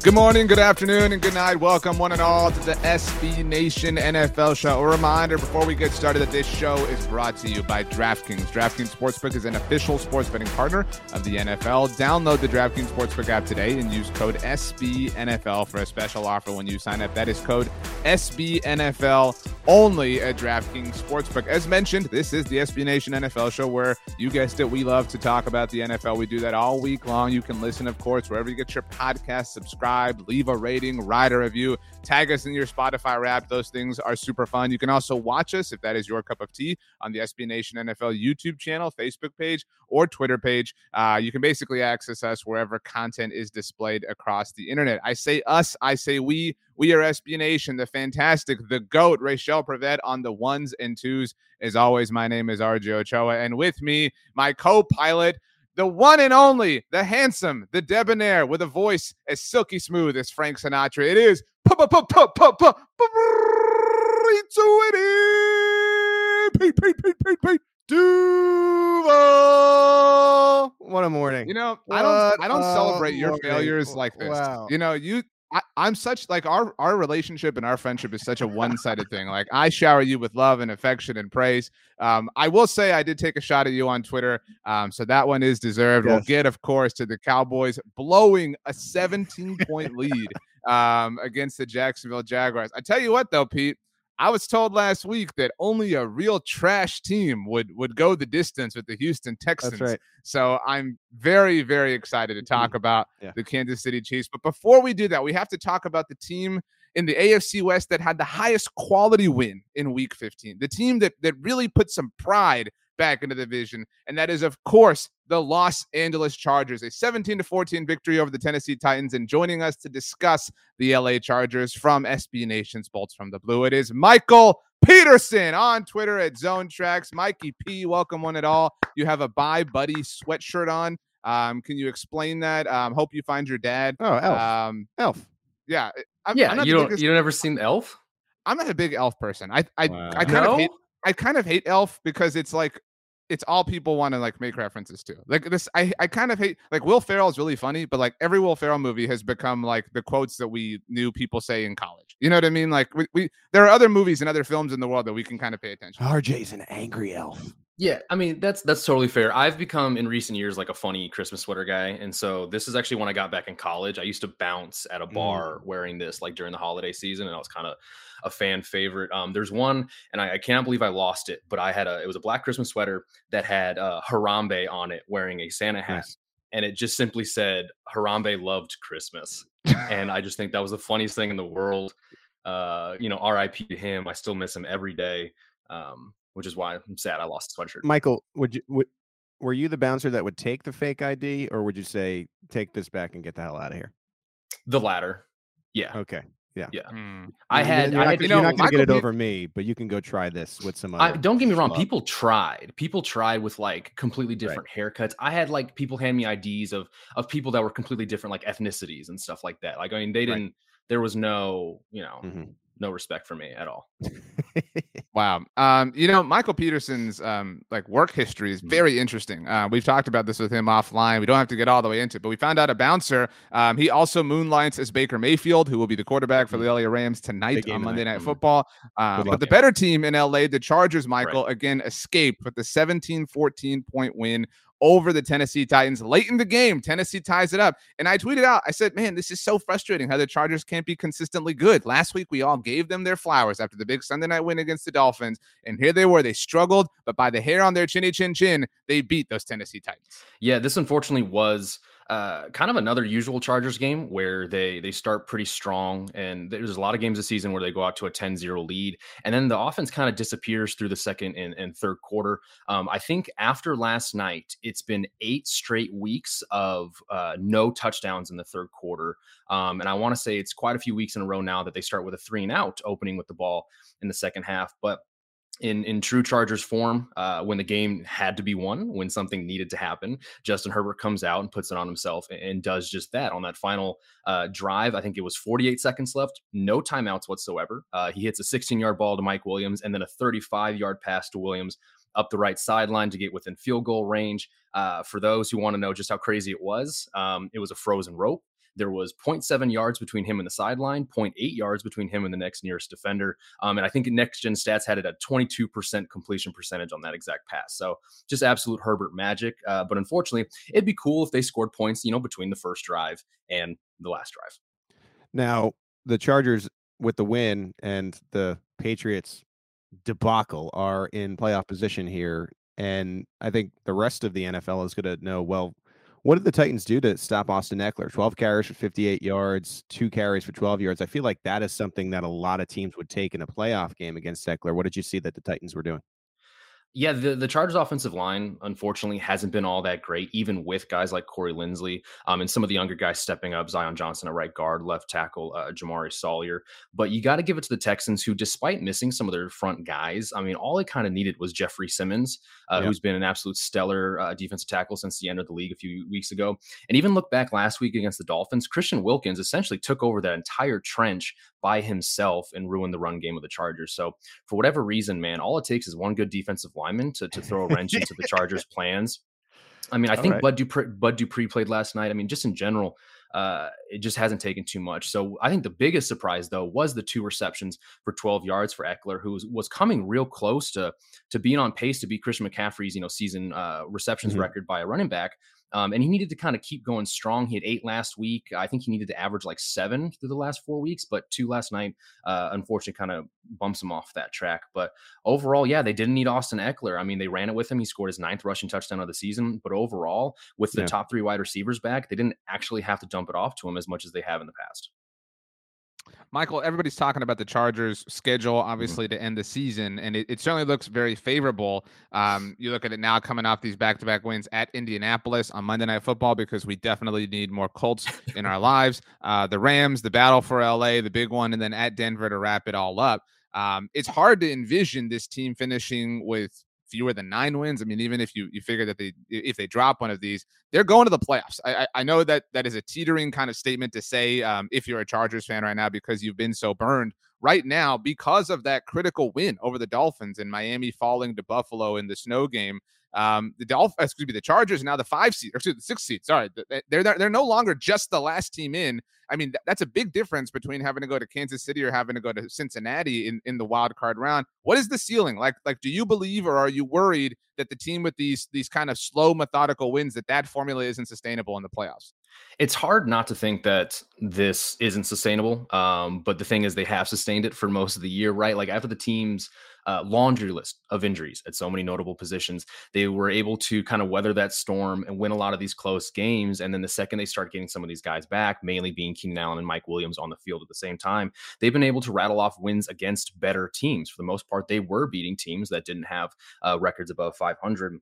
Good morning, good afternoon, and good night. Welcome, one and all, to the SB Nation NFL show. A reminder before we get started that this show is brought to you by DraftKings. DraftKings Sportsbook is an official sports betting partner of the NFL. Download the DraftKings Sportsbook app today and use code SBNFL for a special offer when you sign up. That is code SBNFL only at DraftKings Sportsbook. As mentioned, this is the SB Nation NFL show where you guessed it, we love to talk about the NFL. We do that all week long. You can listen, of course, wherever you get your podcast, subscribe subscribe, leave a rating, write a review, tag us in your Spotify wrap. Those things are super fun. You can also watch us if that is your cup of tea on the SB Nation NFL YouTube channel, Facebook page, or Twitter page. Uh, you can basically access us wherever content is displayed across the internet. I say us, I say we. We are SB Nation, the fantastic, the GOAT, Rachel Prevet on the ones and twos. As always, my name is RJ Ochoa, and with me, my co pilot, the one and only, the handsome, the debonair with a voice as silky smooth as Frank Sinatra. It is. Duval. What a morning. You know, I don't I don't celebrate your failures like this. Wow. You know, you I, am such like our our relationship and our friendship is such a one-sided thing. Like I shower you with love and affection and praise. Um, I will say I did take a shot at you on Twitter, um, so that one is deserved. Yes. We'll get, of course, to the Cowboys blowing a 17-point lead um, against the Jacksonville Jaguars. I tell you what, though, Pete, I was told last week that only a real trash team would would go the distance with the Houston Texans. Right. So I'm very very excited to talk mm-hmm. about yeah. the Kansas City Chiefs. But before we do that, we have to talk about the team in the AFC West that had the highest quality win in Week 15. The team that that really put some pride back into the division, and that is of course the Los Angeles Chargers, a 17 to 14 victory over the Tennessee Titans. And joining us to discuss the LA Chargers from SB Nation's Bolts from the Blue, it is Michael Peterson on Twitter at Zone Tracks. Mikey P, welcome one and all. You have a Bye Buddy sweatshirt on. Um, can you explain that? Um, hope you find your dad. Oh, Elf. Um, Elf. Yeah. I'm, yeah. I'm you don't. Biggest, you don't ever seen Elf? I'm not a big Elf person. I I, wow. I kind no? of hate. I kind of hate Elf because it's like it's all people want to like make references to. Like this, I, I kind of hate like Will Ferrell is really funny, but like every Will Ferrell movie has become like the quotes that we knew people say in college. You know what I mean? Like we, we there are other movies and other films in the world that we can kind of pay attention. RJ's an angry elf. Yeah, I mean that's that's totally fair. I've become in recent years like a funny Christmas sweater guy, and so this is actually when I got back in college. I used to bounce at a bar mm. wearing this like during the holiday season, and I was kind of a fan favorite. Um, there's one, and I, I, can't believe I lost it, but I had a it was a black Christmas sweater that had uh, Harambe on it, wearing a Santa hat, nice. and it just simply said Harambe loved Christmas, and I just think that was the funniest thing in the world. Uh, you know, R.I.P. to him. I still miss him every day. Um, which is why I'm sad I lost the sweatshirt. Michael, would you would, were you the bouncer that would take the fake ID, or would you say take this back and get the hell out of here? The latter. Yeah. Okay. Yeah. Yeah. Mm. I had. You're I had. Not, you are not going to get it over me, but you can go try this with some. I, don't get me wrong. People tried. People tried with like completely different right. haircuts. I had like people hand me IDs of of people that were completely different, like ethnicities and stuff like that. Like I mean, they didn't. Right. There was no, you know, mm-hmm no respect for me at all. wow. Um, you know, Michael Peterson's um like work history is mm-hmm. very interesting. Uh, we've talked about this with him offline. We don't have to get all the way into it, but we found out a bouncer. Um, he also moonlights as Baker Mayfield, who will be the quarterback for the mm-hmm. LA Rams tonight on Monday Night mm-hmm. Football. Uh, but the better team in LA, the Chargers, Michael, right. again escaped with the 17-14 point win over the Tennessee Titans. Late in the game, Tennessee ties it up. And I tweeted out, I said, man, this is so frustrating how the Chargers can't be consistently good. Last week, we all gave them their flowers after the big Sunday night win against the Dolphins. And here they were. They struggled, but by the hair on their chinny chin chin, they beat those Tennessee Titans. Yeah, this unfortunately was uh, kind of another usual Chargers game where they they start pretty strong, and there's a lot of games this season where they go out to a 10-0 lead, and then the offense kind of disappears through the second and, and third quarter. Um, I think after last night, it's been eight straight weeks of uh, no touchdowns in the third quarter, um, and I want to say it's quite a few weeks in a row now that they start with a three and out opening with the ball in the second half, but in in true Chargers form, uh, when the game had to be won, when something needed to happen, Justin Herbert comes out and puts it on himself and, and does just that on that final uh, drive. I think it was 48 seconds left, no timeouts whatsoever. Uh, he hits a 16 yard ball to Mike Williams and then a 35 yard pass to Williams up the right sideline to get within field goal range. Uh, for those who want to know just how crazy it was, um, it was a frozen rope. There was 0.7 yards between him and the sideline, 0.8 yards between him and the next nearest defender. Um, and I think Next Gen Stats had it at 22% completion percentage on that exact pass. So just absolute Herbert magic. Uh, but unfortunately, it'd be cool if they scored points, you know, between the first drive and the last drive. Now, the Chargers with the win and the Patriots debacle are in playoff position here. And I think the rest of the NFL is going to know, well, what did the Titans do to stop Austin Ekeler? 12 carries for 58 yards, two carries for 12 yards. I feel like that is something that a lot of teams would take in a playoff game against Ekeler. What did you see that the Titans were doing? Yeah, the, the Chargers offensive line, unfortunately, hasn't been all that great, even with guys like Corey Linsley um, and some of the younger guys stepping up, Zion Johnson at right guard, left tackle, uh, Jamaree Salyer. But you got to give it to the Texans, who, despite missing some of their front guys, I mean, all they kind of needed was Jeffrey Simmons, uh, who's been an absolute stellar uh, defensive tackle since the end of the league a few weeks ago. And even look back last week against the Dolphins, Christian Wilkins essentially took over that entire trench by himself and ruin the run game of the Chargers. So, for whatever reason, man, all it takes is one good defensive lineman to, to throw a wrench into the Chargers' plans. I mean, I think right. Bud Dupree, Bud Dupree played last night. I mean, just in general, uh, it just hasn't taken too much. So I think the biggest surprise though was the two receptions for 12 yards for Ekeler, who was, was coming real close to to being on pace to beat Christian McCaffrey's you know season uh, receptions mm-hmm. record by a running back. Um, and he needed to kind of keep going strong. He had eight last week. I think he needed to average like seven through the last four weeks, but two last night, uh, unfortunately, kind of bumps him off that track. But overall, yeah, they didn't need Austin Ekeler. I mean, they ran it with him. He scored his ninth rushing touchdown of the season. But overall, with the yeah. top three wide receivers back, they didn't actually have to dump it off to him as much as they have in the past. Michael, everybody's talking about the Chargers' schedule, mm-hmm. obviously, mm-hmm. to end the season, and it, it certainly looks very favorable. Um, you look at it now coming off these back to back wins at Indianapolis on Monday Night Football because we definitely need more Colts in our lives. Uh, the Rams, the battle for LA, the big one, and then at Denver to wrap it all up. Um, it's hard to envision this team finishing with fewer than nine wins. I mean, even if you you figure that they if they drop one of these, they're going to the playoffs. I I, know that that is a teetering kind of statement to say um, if you're a Chargers fan right now because you've been so burned right now because of that critical win over the Dolphins and Miami falling to Buffalo in the snow game. Um, the Dolphins, excuse me, the Chargers now the five seed, or excuse me, the six seed. Sorry, they're, they're they're no longer just the last team in. I mean, that's a big difference between having to go to Kansas City or having to go to Cincinnati in, in the wild card round. What is the ceiling? Like, like, do you believe or are you worried that the team with these these kind of slow, methodical wins that that formula isn't sustainable in the playoffs? It's hard not to think that this isn't sustainable. Um, but the thing is, they have sustained it for most of the year, right? Like after the teams uh, laundry list of injuries at so many notable positions. They were able to kind of weather that storm and win a lot of these close games. And then the second they start getting some of these guys back, mainly being Keenan Allen and Mike Williams on the field at the same time, they've been able to rattle off wins against better teams. For the most part, they were beating teams that didn't have uh, records above 500.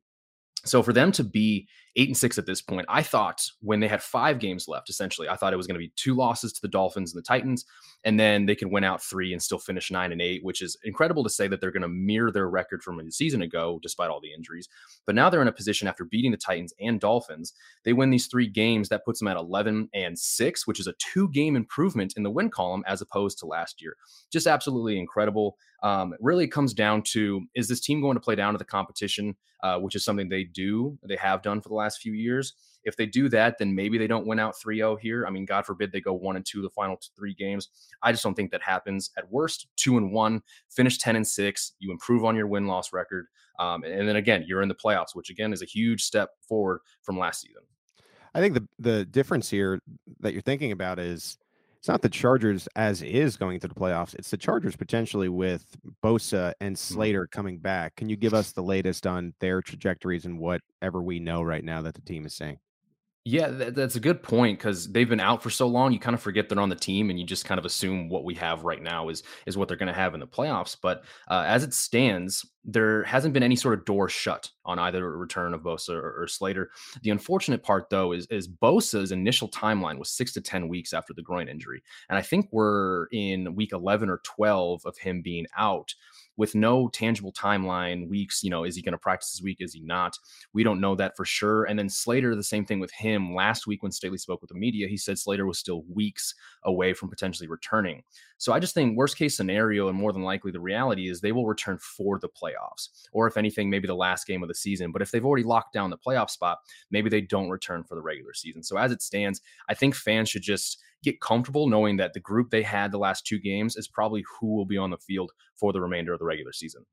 So for them to be eight and six at this point, I thought when they had five games left, essentially, I thought it was going to be two losses to the Dolphins and the Titans, and then they can win out three and still finish nine and eight, which is incredible to say that they're going to mirror their record from a season ago, despite all the injuries. But now they're in a position after beating the Titans and Dolphins, they win these three games that puts them at 11 and six, which is a two game improvement in the win column as opposed to last year. Just absolutely incredible. Um, it really comes down to is this team going to play down to the competition, uh, which is something they do. They have done for the last few years. If they do that, then maybe they don't win out 3 0 here. I mean, God forbid they go 1 and 2 the final three games. I just don't think that happens. At worst, 2 and 1, finish 10 and 6. You improve on your win loss record. Um, and then again, you're in the playoffs, which again is a huge step forward from last season. I think the the difference here that you're thinking about is it's not the Chargers as is going to the playoffs. It's the Chargers potentially with Bosa and mm-hmm. Slater coming back. Can you give us the latest on their trajectories and whatever we know right now that the team is saying? Yeah, that's a good point because they've been out for so long. You kind of forget they're on the team, and you just kind of assume what we have right now is is what they're going to have in the playoffs. But uh, as it stands, there hasn't been any sort of door shut on either return of Bosa or, or, Slater. The unfortunate part, though, is is Bosa's initial timeline was six to ten weeks after the groin injury, and I think we're in week eleven or twelve of him being out with no tangible timeline, weeks, you know, is he going to practice this week? Is he not? We don't know that for sure. And then Slater, the same thing with him. Last week when Staley spoke with the media, he said Slater was still weeks away from potentially returning. So I just think worst case scenario, and more than likely the reality is they will return for the playoffs, or if anything, maybe the last game of the season. But if they've already locked down the playoff spot, maybe they don't return for the regular season. So as it stands, I think fans should just get comfortable knowing that the group they had the last two games is probably who will be on the field for the remainder of the regular season.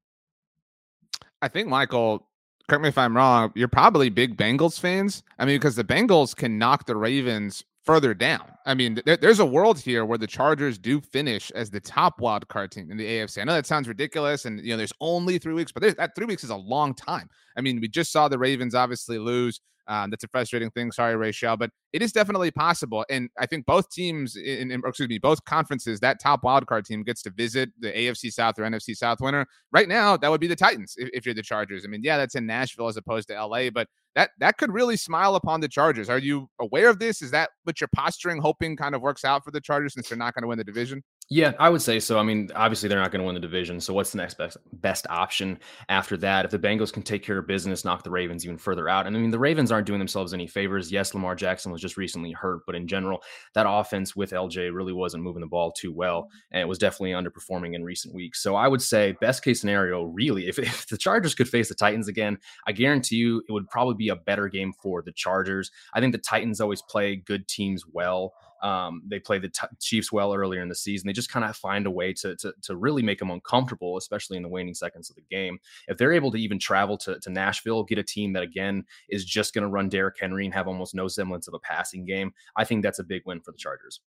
I think Michael, correct me if I'm wrong, you're probably big Bengals fans. I mean, because the Bengals can knock the Ravens further down. I mean, there, there's a world here where the Chargers do finish as the top wild card team in the AFC. I know that sounds ridiculous, and you know, there's only three weeks, but that three weeks is a long time. I mean, we just saw the Ravens obviously lose. Um, that's a frustrating thing. Sorry, Rachel, but it is definitely possible. And I think both teams, in, in excuse me, both conferences, that top wildcard team gets to visit the AFC South or NFC South winner. Right now, that would be the Titans if, if you're the Chargers. I mean, yeah, that's in Nashville as opposed to LA, but that that could really smile upon the Chargers. Are you aware of this? Is that what you're posturing, hoping kind of works out for the Chargers since they're not going to win the division? Yeah, I would say so. I mean, obviously they're not going to win the division. So what's the next best best option after that? If the Bengals can take care of business, knock the Ravens even further out. And I mean, the Ravens aren't doing themselves any favors. Yes, Lamar Jackson was just recently hurt, but in general, that offense with LJ really wasn't moving the ball too well, and it was definitely underperforming in recent weeks. So I would say best case scenario, really, if, if the Chargers could face the Titans again, I guarantee you it would probably be a better game for the Chargers. I think the Titans always play good teams well. Um, they play the t- Chiefs well earlier in the season. They just kind of find a way to, to, to really make them uncomfortable, especially in the waning seconds of the game. If they're able to even travel to, to Nashville, get a team that again is just going to run Derrick Henry and have almost no semblance of a passing game, I think that's a big win for the Chargers.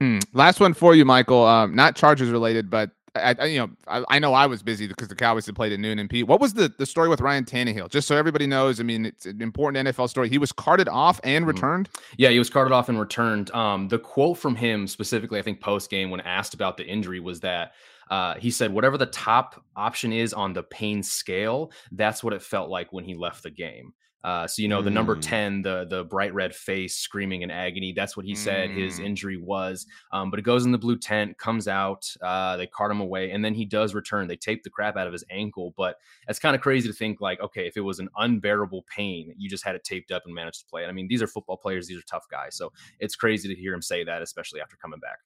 Hmm. Last one for you, Michael. Um, not Chargers related, but I, I, you know, I, I, know I was busy because the Cowboys had played at noon. And Pete, what was the the story with Ryan Tannehill? Just so everybody knows, I mean, it's an important NFL story. He was carted off and mm-hmm. returned. Yeah, he was carted off and returned. Um, the quote from him specifically, I think post game when asked about the injury was that uh, he said whatever the top option is on the pain scale, that's what it felt like when he left the game. Uh, so you know the number mm. ten, the the bright red face, screaming in agony. That's what he said his mm. injury was. Um, but it goes in the blue tent, comes out. Uh, they cart him away, and then he does return. They tape the crap out of his ankle, but it's kind of crazy to think like, okay, if it was an unbearable pain, you just had it taped up and managed to play it. I mean, these are football players; these are tough guys. So it's crazy to hear him say that, especially after coming back.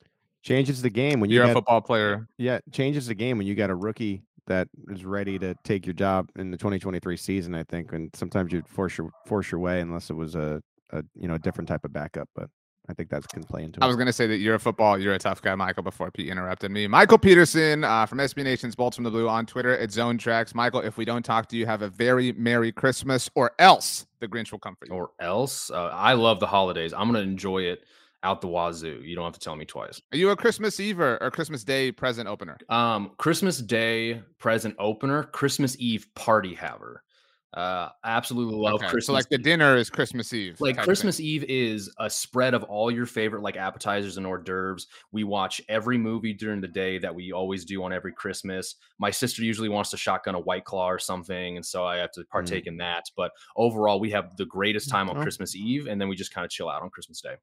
Changes the game when you you're got, a football player. Yeah, changes the game when you got a rookie that is ready to take your job in the 2023 season. I think, and sometimes you force your force your way unless it was a, a you know a different type of backup. But I think that can play into. I was going to say that you're a football, you're a tough guy, Michael. Before Pete interrupted me, Michael Peterson uh, from SB Nation's Bolts from the Blue on Twitter at Zone Tracks. Michael, if we don't talk to you, have a very merry Christmas, or else the Grinch will come for you. Or else, uh, I love the holidays. I'm going to enjoy it out the wazoo. You don't have to tell me twice. Are you a Christmas Eve or, or Christmas Day present opener? Um, Christmas Day present opener, Christmas Eve party haver. Uh, absolutely love okay, Christmas. So like the dinner is Christmas Eve. Like Christmas Eve is a spread of all your favorite like appetizers and hors d'oeuvres. We watch every movie during the day that we always do on every Christmas. My sister usually wants to shotgun a white claw or something, and so I have to partake mm. in that. But overall, we have the greatest time on oh. Christmas Eve, and then we just kind of chill out on Christmas Day.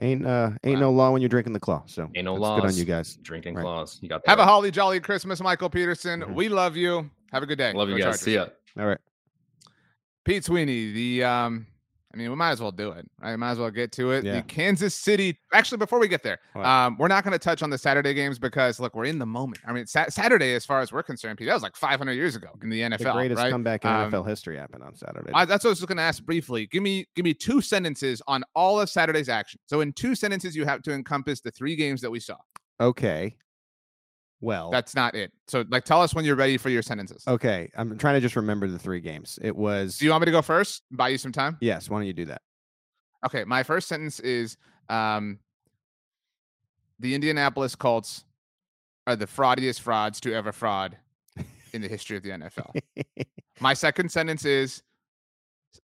Ain't uh ain't wow. no law when you're drinking the claw. So ain't no law. Good on you guys. Drinking right. claws. You got that. Have right. a holly jolly Christmas, Michael Peterson. Mm-hmm. We love you. Have a good day. Love Go you guys. Chargers. See ya. All right. Pete Sweeney, the um I mean, we might as well do it. Right? Might as well get to it. Yeah. The Kansas City. Actually, before we get there, um, we're not going to touch on the Saturday games because look, we're in the moment. I mean, Sa- Saturday, as far as we're concerned, Pete, that was like 500 years ago in the NFL. the greatest right? comeback in Um, NFL history happened on Saturday. I, that's what I was just going to ask briefly. Give me, give me two sentences on all of Saturday's action. So, in two sentences, you have to encompass the three games that we saw. okay. Well, That's not it. So, like, tell us when you're ready for your sentences. okay. I'm trying to just remember the three games. It was Do you want me to go first? Buy you some time. yes. Why don't you do that? Okay, my first sentence is um, the Indianapolis Colts are the fraudiest frauds to ever fraud in the history of the NFL. my second sentence is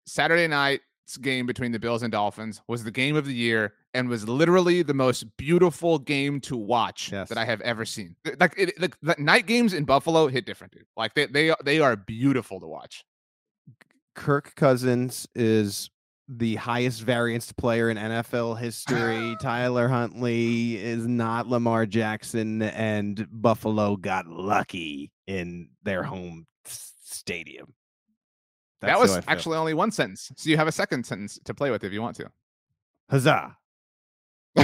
Saturday night's game between the Bills and Dolphins was the game of the year and was literally the most beautiful game to watch Yes. that I have ever seen. Like, it, like the night games in Buffalo hit different, dude. Like they they are- they are beautiful to watch. Kirk Cousins is the highest variance player in NFL history. Tyler Huntley is not Lamar Jackson, and Buffalo got lucky in their home stadium. That's that was actually only one sentence. So you have a second sentence to play with if you want to. huzzah.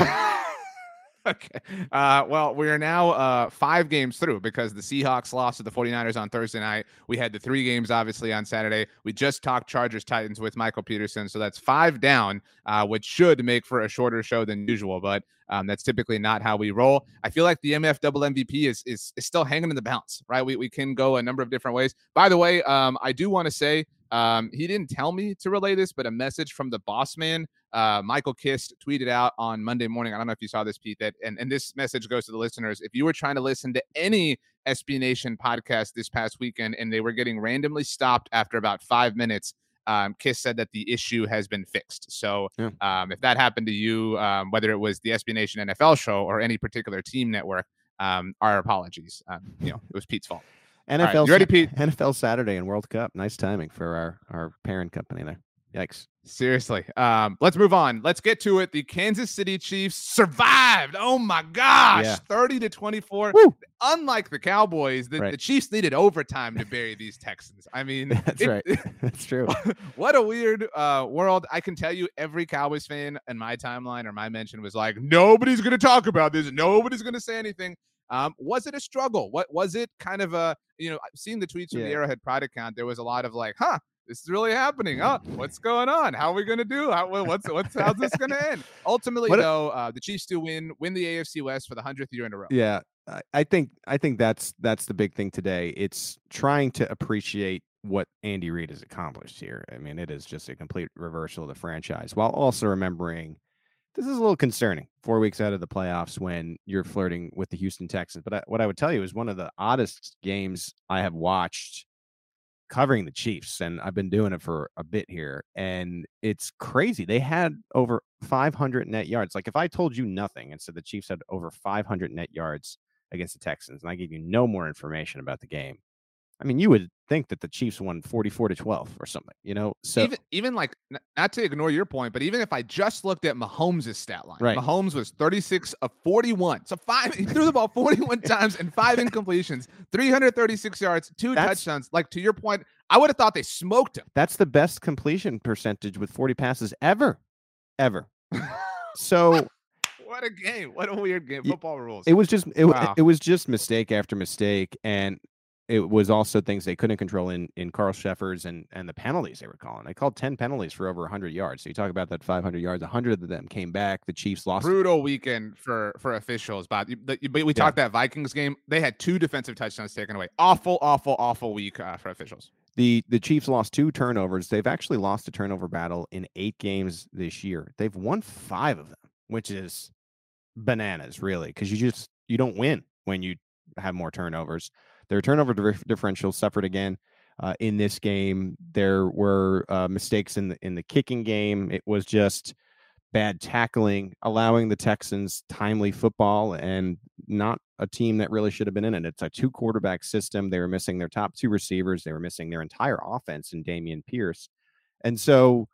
okay. Uh, well, we are now uh, five games through because the Seahawks lost to the 49ers on Thursday night. We had the three games, obviously, on Saturday. We just talked Chargers Titans with Michael Peterson. So that's five down, uh, which should make for a shorter show than usual. But um, that's typically not how we roll. I feel like the MF double MVP is, is, is still hanging in the balance, right? We, we can go a number of different ways. By the way, um, I do want to say um, he didn't tell me to relay this, but a message from the boss man uh, Michael Kist tweeted out on Monday morning. I don't know if you saw this, Pete. That and, and this message goes to the listeners. If you were trying to listen to any SB Nation podcast this past weekend and they were getting randomly stopped after about five minutes, um, Kiss said that the issue has been fixed. So Yeah. um, if that happened to you, um, whether it was the SB Nation NFL show or any particular team network, um, our apologies. Um, you know, it was Pete's fault. Right, NFL, you ready, Pete? NFL Saturday and World Cup. Nice timing for our our parent company there. Yikes. Seriously. Um, let's move on. Let's get to it. The Kansas City Chiefs survived. Oh my gosh. Yeah. 30 to 24. Woo. Unlike the Cowboys, the, Right. the Chiefs needed overtime to bury these Texans. I mean, That's it- right. That's true. what a weird uh, world. I can tell you every Cowboys fan in my timeline or my mention was like, nobody's going to talk about this. Nobody's going to say anything. Um, was it a struggle? What was it kind of a, you know, seeing the tweets from the Yeah. Arrowhead Pride account, there was a lot of like, huh, this is really happening. Oh, what's going on? How are we going to do? How, what's, what's, how's this going to end? Ultimately, What though, uh, the Chiefs do win, win the AFC West for the hundredth year in a row. Yeah, I- I think I think that's that's the big thing today. It's trying to appreciate what Andy Reid has accomplished here. I mean, it is just a complete reversal of the franchise, while also remembering this is a little concerning. Four weeks out of the playoffs, when you're flirting with the Houston Texans. But I, what I would tell you is one of the oddest games I have watched covering the Chiefs, and I've been doing it for a bit here, and it's crazy. They had over 500 net yards. Like if I told you nothing and said the Chiefs had over 500 net yards against the Texans, and I gave you no more information about the game, I mean, you would think that the Chiefs won 44 to 12 or something, you know? So even even like not to ignore your point, but even if I just looked at Mahomes' stat line, Right. Mahomes was 36 of 41. So five he threw the ball 41 times and five incompletions, 336 yards, two That's- touchdowns. Like to your point, I would have thought they smoked him. that's the best completion percentage with 40 passes ever, ever. So What a game. What a weird game. Football rules. it was just it, Wow. it was just mistake after mistake and it was also things they couldn't control in in Carl Cheffers and and the penalties they were calling. They called 10 penalties for over 100 yards. So you talk about that 500 yards, 100 of them came back. The Chiefs lost Brutal weekend for for officials, but but we Yeah. talked that Vikings game. They had two defensive touchdowns taken away. Awful, awful, awful week uh, for officials. The the Chiefs lost two turnovers. They've actually lost a turnover battle in eight games this year. They've won five of them, which is bananas, really, because you just you don't win when you have more turnovers. Their turnover dif- differential suffered again uh, in this game. There were uh, mistakes in the in the kicking game. It was just bad tackling, allowing the Texans timely football, and not a team that really should have been in it. It's a two quarterback system. They were missing their top two receivers. They were missing their entire offense in Dameon Pierce, and so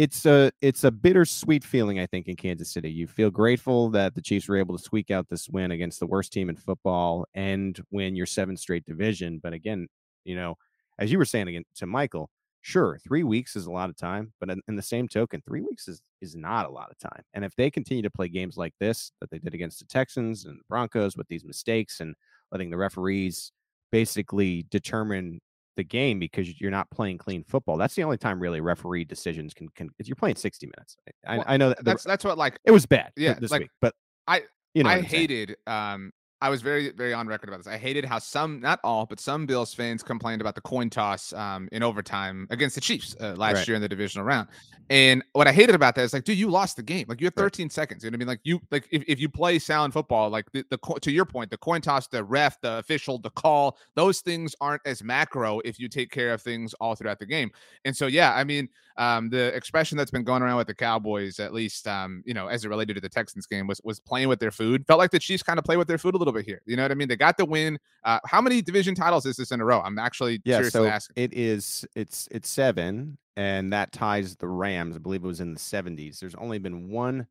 it's a it's a bittersweet feeling. I think in Kansas City, you feel grateful that the Chiefs were able to squeak out this win against the worst team in football and win your seventh straight division. But again, you know, as you were saying again to Michael, Sure, three weeks is a lot of time, but in, in, the same token, three weeks is is not a lot of time. And if they continue to play games like this that they did against the Texans and the Broncos with these mistakes and letting the referees basically determine the game because you're not playing clean football. That's the only time really referee decisions can can. If you're playing 60 minutes, I, well, I know that the, that's that's what like it was bad. Yeah, this like, week, but I you know I hated um I was very, very on record about this. I hated how some, not all, but some Bills fans complained about the coin toss um, in overtime against the Chiefs uh, last right. year in the divisional round. And what I hated about that is like, dude, you lost the game. Like you have 13 right. seconds. You know what I mean? Like you, like if, if you play sound football, like the, the to your point, the coin toss, the ref, the official, the call, those things aren't as macro if you take care of things all throughout the game. And so, yeah, I mean, um, the expression that's been going around with the Cowboys, at least, um, you know, as it related to the Texans game, was was playing with their food. Felt like the Chiefs kind of play with their food a little bit here. You know what I mean? They got the win. Uh, how many division titles is this in a row? I'm actually yeah, seriously so asking. It is. It's it's seven, and that ties the Rams. I believe it was in the 70s. There's only been one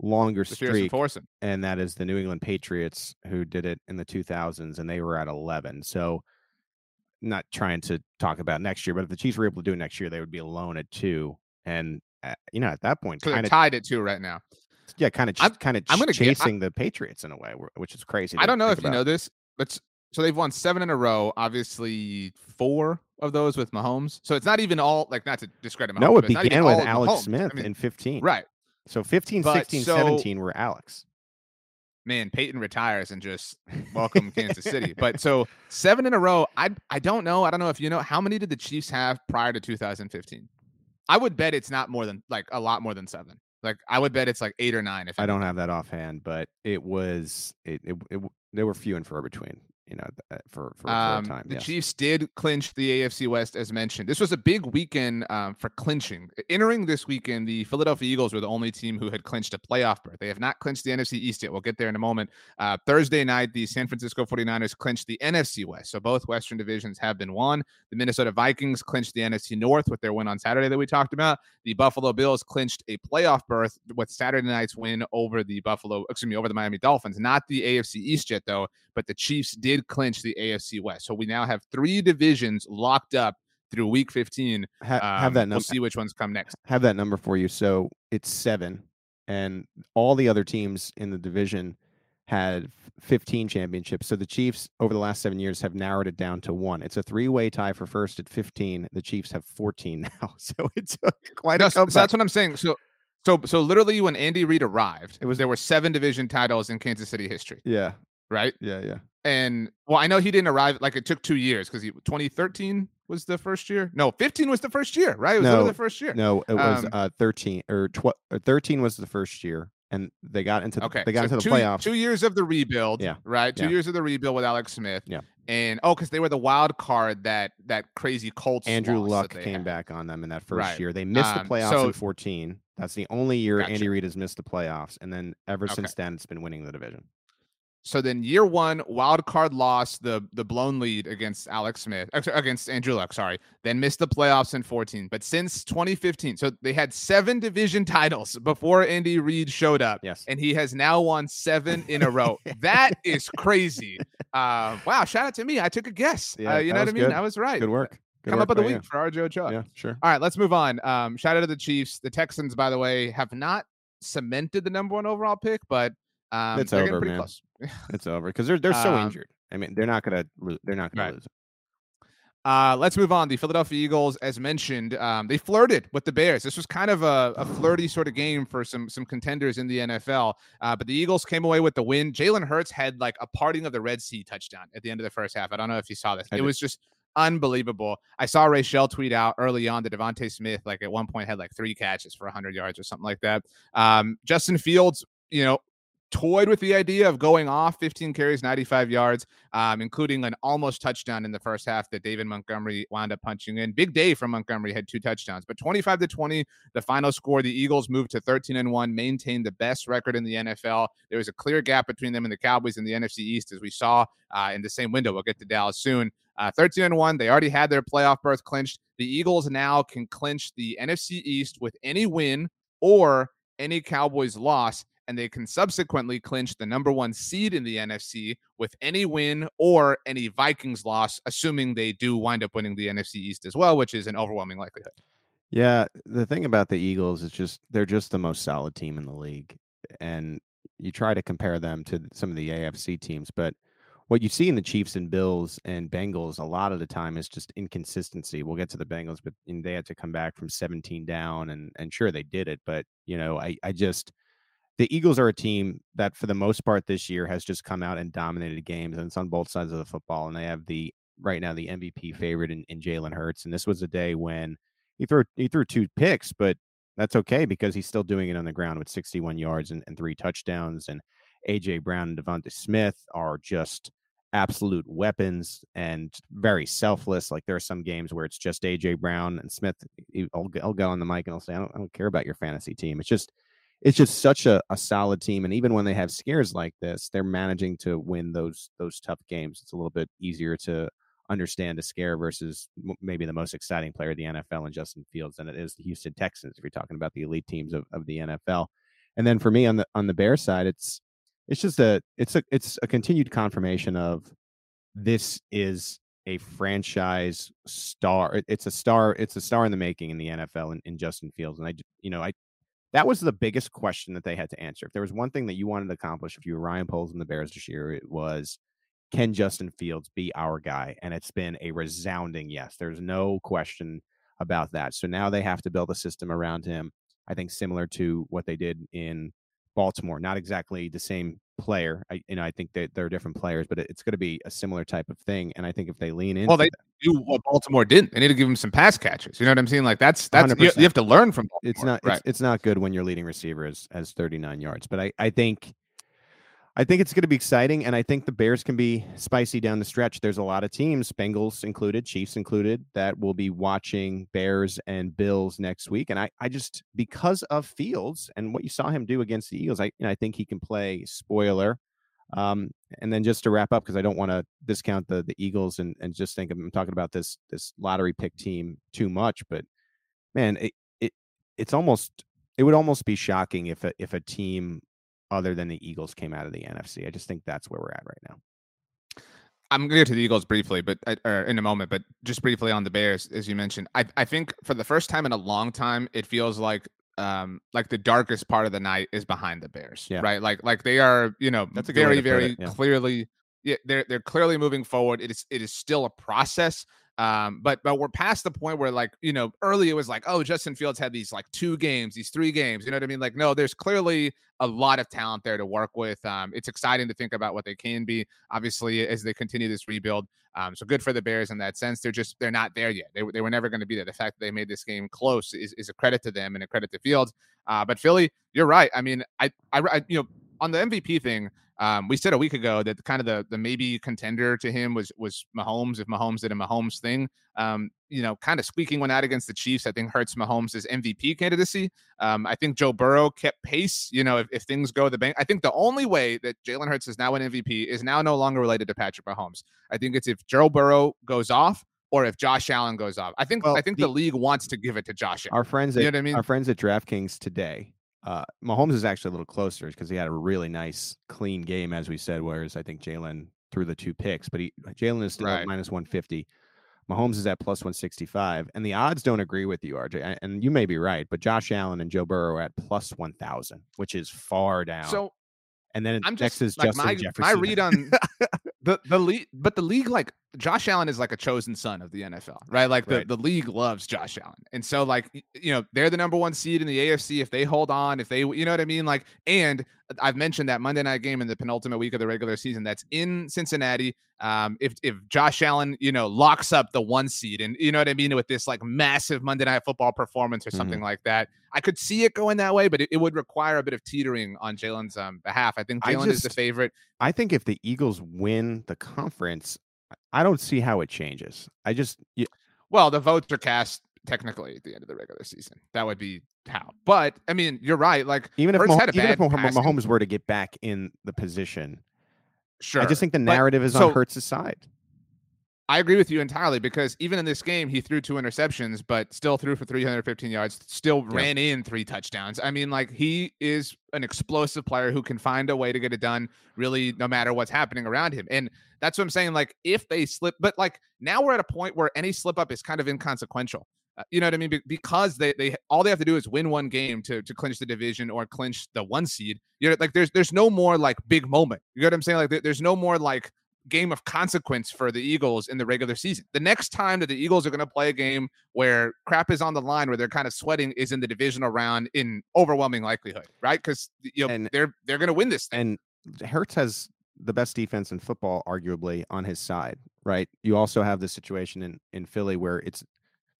longer streak, and that is the New England Patriots who did it in the 2000s, and they were at 11. So not trying to talk about next year, but if the Chiefs were able to do it next year, they would be alone at two. And uh, you know, at that point, kind of tied at two right now. Yeah, kind of, ch- kind of, I'm gonna chasing get, the Patriots in a way, which is crazy. I don't know if about. you know this, but so they've won seven in a row. Obviously, four of those with Mahomes. So it's not even all like not to discredit Mahomes. No, it began with Alex Mahomes. Smith I mean, in 15. Right. So 15, but 16, so, 17 were Alex man, Peyton retires and just welcome Kansas City. But so seven in a row. I I don't know. I don't know if you know how many did the Chiefs have prior to 2015. I would bet it's not more than like a lot more than seven. Like I would bet it's like eight or nine. If I don't have that offhand, but it was it, it, it they were few and far between you know, uh, for for, um, for time. The yes. Chiefs did clinch the AFC West, as mentioned. This was a big weekend um, for clinching. Entering this weekend, the Philadelphia Eagles were the only team who had clinched a playoff berth. They have not clinched the NFC East yet. We'll get there in a moment. Uh, Thursday night, the San Francisco 49ers clinched the NFC West. So both Western divisions have been won. The Minnesota Vikings clinched the NFC North with their win on Saturday that we talked about. The Buffalo Bills clinched a playoff berth with Saturday night's win over the Buffalo, excuse me, over the Miami Dolphins. Not the AFC East yet, though, but the Chiefs did clinch the AFC West. So we now have three divisions locked up through week 15. Ha- um, have that number. We'll see which ones come next. Have that number for you. So it's seven, and all the other teams in the division had 15 championships. So the Chiefs over the last seven years have narrowed it down to one. It's a three-way tie for first at 15. The Chiefs have 14 now. So it's quite no, a so that's what I'm saying. So so so literally when Andy Reid arrived, it was there were seven division titles in Kansas City history. Yeah right? Yeah, yeah. And well, I know he didn't arrive like it took two years because he 2013 was the first year. No, 15 was the first year, right? It was no, the first year. No, it was um, uh 13 or 12 uh, 13 was the first year. And they got into okay, they got so into the two, playoffs. Two years of the rebuild, yeah, right. Two yeah. years of the rebuild with Alex Smith, yeah, and oh, because they were the wild card that that crazy Colts. Andrew Luck came had. back on them in that first right. year. They missed um, the playoffs so, in 14. That's the only year gotcha. Andy Reid has missed the playoffs, and then ever okay. since then, it's been winning the division. So then year one, wild card loss, the the blown lead against Alex Smith, against Andrew Luck, sorry. Then missed the playoffs in 14. But since 2015, so they had seven division titles before Andy Reid showed up. Yes. And he has now won seven in a row. that is crazy. Uh, wow, shout out to me. I took a guess. Yeah, uh, you know what I mean? Good. I was right. Good work. Good Come up with the week you. for Joe Chuck. Yeah, sure. All right, let's move on. Um, shout out to the Chiefs. The Texans, by the way, have not cemented the number one overall pick, but um, it's over, man. Close. it's over because they're they're so um, injured. I mean, they're not gonna lose. They're not gonna right. lose. Uh, let's move on. The Philadelphia Eagles, as mentioned, um, they flirted with the Bears. This was kind of a, a, flirty sort of game for some some contenders in the NFL. Uh, but the Eagles came away with the win. Jalen Hurts had like a parting of the Red Sea touchdown at the end of the first half. I don't know if you saw this. I it did. was just unbelievable. I saw Rachel tweet out early on that DeVonta Smith, like at one point, had like three catches for 100 yards or something like that. Um, Justin Fields, you know, toyed with the idea of going off 15 carries, 95 yards, um, including an almost touchdown in the first half that David Montgomery wound up punching in. Big day from Montgomery, had two touchdowns, but 25 to 20, the final score. The Eagles moved to 13 and 1, maintained the best record in the NFL. There was a clear gap between them and the Cowboys in the NFC East, as we saw uh, in the same window. We'll get to Dallas soon. Uh, 13 and 1. They already had their playoff berth clinched. The Eagles now can clinch the NFC East with any win or any Cowboys loss and they can subsequently clinch the number one seed in the NFC with any win or any Vikings loss, assuming they do wind up winning the NFC East as well, which is an overwhelming likelihood. Yeah, the thing about the Eagles is just they're just the most solid team in the league, and you try to compare them to some of the AFC teams, but what you see in the Chiefs and Bills and Bengals a lot of the time is just inconsistency. We'll get to the Bengals, but they had to come back from 17 down, and and sure they did it, but you know I I just the Eagles are a team that for the most part this year has just come out and dominated games, and it's on both sides of the football, and they have the right now the MVP mm-hmm. favorite in, in Jalen Hurts, and this was a day when he threw he threw two picks, but that's okay because he's still doing it on the ground with 61 yards and, and three touchdowns. And AJ Brown and DeVonta Smith are just absolute weapons and very selfless. Like there are some games where it's just AJ Brown and Smith. I'll, I'll go on the mic and I'll say, I don't, I don't care about your fantasy team. It's just it's just such a, a solid team. And even when they have scares like this, they're managing to win those those tough games. It's a little bit easier to understand a scare versus maybe the most exciting player of the NFL in Justin Fields than it is the Houston Texans if you're talking about the elite teams of, of the NFL. And then for me on the on the Bear side, it's it's just a it's a it's a continued confirmation of this is a franchise star. It's a star. It's a star in the making in the NFL in, in Justin Fields. And I, you know, I that was the biggest question that they had to answer. If there was one thing that you wanted to accomplish if you were Ryan Poles and the Bears this year, it was can Justin Fields be our guy? And it's been a resounding yes. There's no question about that. So now they have to build a system around him. I think similar to what they did in Baltimore. Not exactly the same player. I you know I think that they're different players, but it's going to be a similar type of thing. And I think if they lean in, well, they do what Baltimore didn't. They need to give him some pass catches. You know what I'm saying? Like that's that's you, you, have to learn from. Baltimore. It's not right. it's, it's not good when your leading receiver is has 39 yards. But I I think I think it's going to be exciting, and I think the Bears can be spicy down the stretch. There's a lot of teams, Bengals included, Chiefs included, that will be watching Bears and Bills next week. And I, I just because of Fields and what you saw him do against the Eagles, I, you know, I think he can play spoiler. Um, and then just to wrap up, because I don't want to discount the the Eagles and and just think I'm talking about this this lottery pick team too much, but man, it, it it's almost it would almost be shocking if a if a team other than the Eagles came out of the NFC. I just think that's where we're at right now. I'm going to get to the Eagles briefly, but uh, or in a moment, but just briefly on the Bears, as you mentioned, I, I think for the first time in a long time, it feels like um like the darkest part of the night is behind the Bears, yeah. right? Like like they are, you know, That's very very yeah. clearly, yeah, they're they're clearly moving forward. It is it is still a process. Um, but but we're past the point where like you know early it was like oh Justin Fields had these like two games, these three games. You know what I mean? Like no, there's clearly a lot of talent there to work with. Um, it's exciting to think about what they can be. Obviously, as they continue this rebuild, um, so good for the Bears in that sense. They're just they're not there yet. They, they were never going to be there. The fact that they made this game close is, is a credit to them and a credit to Fields. Uh, but Philly, you're right. I mean, I, I, I you know on the MVP thing. Um, we said a week ago that kind of the the maybe contender to him was was Mahomes if Mahomes did a Mahomes thing. Um, you know, kind of squeaking one out against the Chiefs, I think hurts Mahomes' MVP candidacy. Um, I think Joe Burrow kept pace. You know, if, if things go the bank, I think the only way that Jalen Hurts is now an MVP is now no longer related to Patrick Mahomes. I think it's if Joe Burrow goes off or if Josh Allen goes off. I think well, I think the, the, league wants to give it to Josh. Allen. Our friends, at, you know what I mean? Our friends at DraftKings today uh, Mahomes is actually a little closer because he had a really nice, clean game, as we said. Whereas I think Jalen threw the two picks, but he Jalen is still right. at minus one fifty. Mahomes is at plus one sixty five, and the odds don't agree with you, RJ. And you may be right, but Josh Allen and Joe Burrow are at plus one thousand, which is far down. So, and then I'm next just, is like Justin my, Jefferson. My read on the the league, but the league like Josh Allen is like a chosen son of the NFL, right? Like the, right. the league loves Josh Allen. And so like you know, they're the number one seed in the AFC. If they hold on, if they you know what I mean? Like, and I've mentioned that Monday night game in the penultimate week of the regular season that's in Cincinnati. Um, if if Josh Allen, you know, locks up the one seed and you know what I mean with this like massive Monday night football performance or something mm-hmm. like that, I could see it going that way, but it, it would require a bit of teetering on Jalen's um, behalf. I think Jalen is the favorite. I think if the Eagles win the conference, I don't see how it changes. I just you, well, the votes are cast technically at the end of the regular season. That would be how. But I mean, you're right. Like even if, Mah- even if Mahomes were to get back in the position, sure. I just think the narrative but, is so, on Hurts' side. I agree with you entirely because even in this game, he threw two interceptions, but still threw for 315 yards, still yeah. ran in three touchdowns. I mean, like he is an explosive player who can find a way to get it done, really, no matter what's happening around him. And that's what I'm saying. Like, if they slip, but like now we're at a point where any slip up is kind of inconsequential. Uh, you know what I mean? Be- because they they all they have to do is win one game to to clinch the division or clinch the one seed. You know, like there's there's no more like big moment. You know what I'm saying? Like there's no more like game of consequence for the Eagles in the regular season. The next time that the Eagles are going to play a game where crap is on the line, where they're kind of sweating, is in the divisional round in overwhelming likelihood, right? Because you know and, they're they're going to win this. Thing. And Hurts has the best defense in football, arguably, on his side, right? You also have the situation in in Philly where it's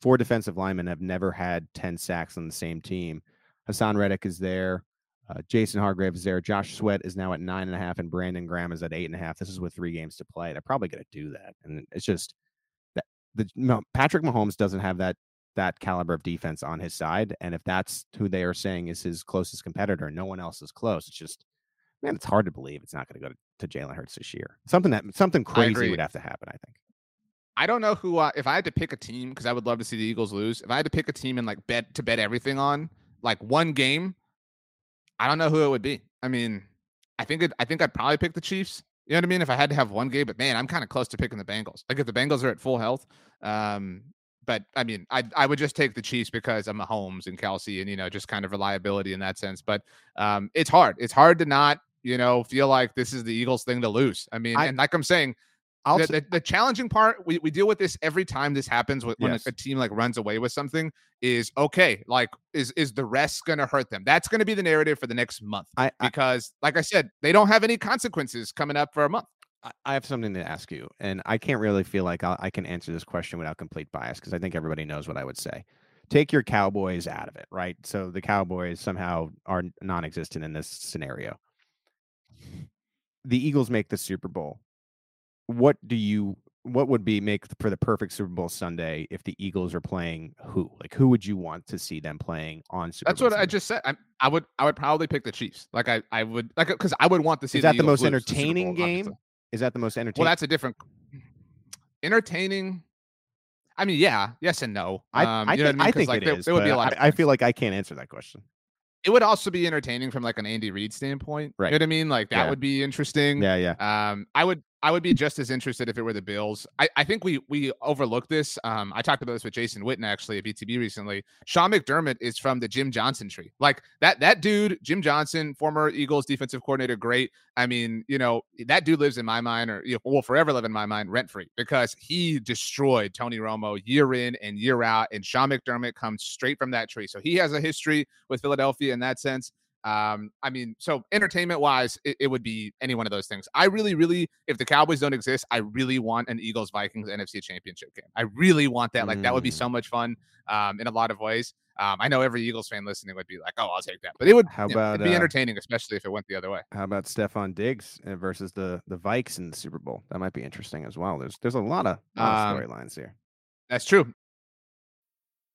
four defensive linemen have never had ten sacks on the same team. Haason Reddick is there. Uh, Javon Hargrave is there. Josh Sweat is now at nine and a half, and Brandon Graham is at eight and a half. This is with three games to play. They're probably going to do that, and it's just that the no, Patrick Mahomes doesn't have that that caliber of defense on his side, and if that's who they are saying is his closest competitor, no one else is close. It's just man, it's hard to believe it's not going to go to, Jalen Hurts this year. Something that something crazy would have to happen. I think. I don't know who. Uh, if I had to pick a team, because I would love to see the Eagles lose. If I had to pick a team and like bet to bet everything on, like one game, I don't know who it would be. I mean, I think it, I think I'd probably pick the Chiefs. You know what I mean? If I had to have one game, but man, I'm kind of close to picking the Bengals. Like if the Bengals are at full health, um, but I mean, I I would just take the Chiefs because I'm Mahomes and Kelce, and you know, just kind of reliability in that sense. But um, it's hard. It's hard to not you know feel like this is the Eagles' thing to lose. I mean, I, and like I'm saying, the, the, the, challenging part, we, we deal with this every time this happens when, yes. a, a, team like runs away with something is okay, like is is the rest gonna hurt them? That's gonna be the narrative for the next month. I, because like I said, they don't have any consequences coming up for a month. I have something to ask you, and I can't really feel like I'll, i can answer this question without complete bias because I think everybody knows what I would say. Take your Cowboys out of it, right? So the Cowboys somehow are non-existent in this scenario. The Eagles make the Super Bowl what do you what would be make for the perfect Super Bowl Sunday if the Eagles are playing who? Like who would you want to see them playing on Super That's Bowl what Sunday? I just said. I, I, would I would probably pick the Chiefs. Like I I would like because I would want to see. Is that the, the most entertaining Bowl, game? Obviously. Is that the most entertaining? Well, that's a different entertaining. I mean, yeah, yes and no. I, um, I, think, I, mean? I think like, it there, is, there would be a lot. I, I feel like I can't answer that question. It would also be entertaining from like an Andy Reid standpoint. Right. You know what I mean? Like that yeah. would be interesting. Yeah, yeah. Um, I would I would be just as interested if it were the Bills. I, I think we we overlook this. Um, I talked about this with Jason Witten actually at BTB recently. Sean McDermott is from the Jim Johnson tree. Like that that dude, Jim Johnson, former Eagles defensive coordinator, great. I mean, you know, that dude lives in my mind, or you know, will forever live in my mind rent free because he destroyed Tony Romo year in and year out. And Sean McDermott comes straight from that tree, so he has a history with Philadelphia in that sense. Um, I mean, so entertainment wise, it, it, would be any one of those things. I really, really, if the Cowboys don't exist, I really want an Eagles Vikings NFC Championship game. I really want that. Like that would be so mm. much fun um, in a lot of ways. Um, I know every Eagles fan listening would be like, "Oh, I'll take that," but it would how about know, be uh, entertaining, especially if it went the other way. How about Stefon Diggs uh, versus the the Vikes in the Super Bowl? That might be interesting as well. There's there's a lot of, of storylines here. That's true.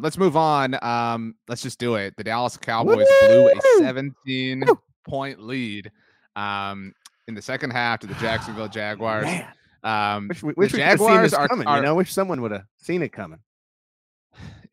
Let's move on. Um, let's just do it. The Dallas Cowboys Woo! blew a 17 Woo! point lead um, in the second half to the Jacksonville Jaguars. Um, wish, wish the Jaguars are coming. Are, you know, wish someone would have seen it coming.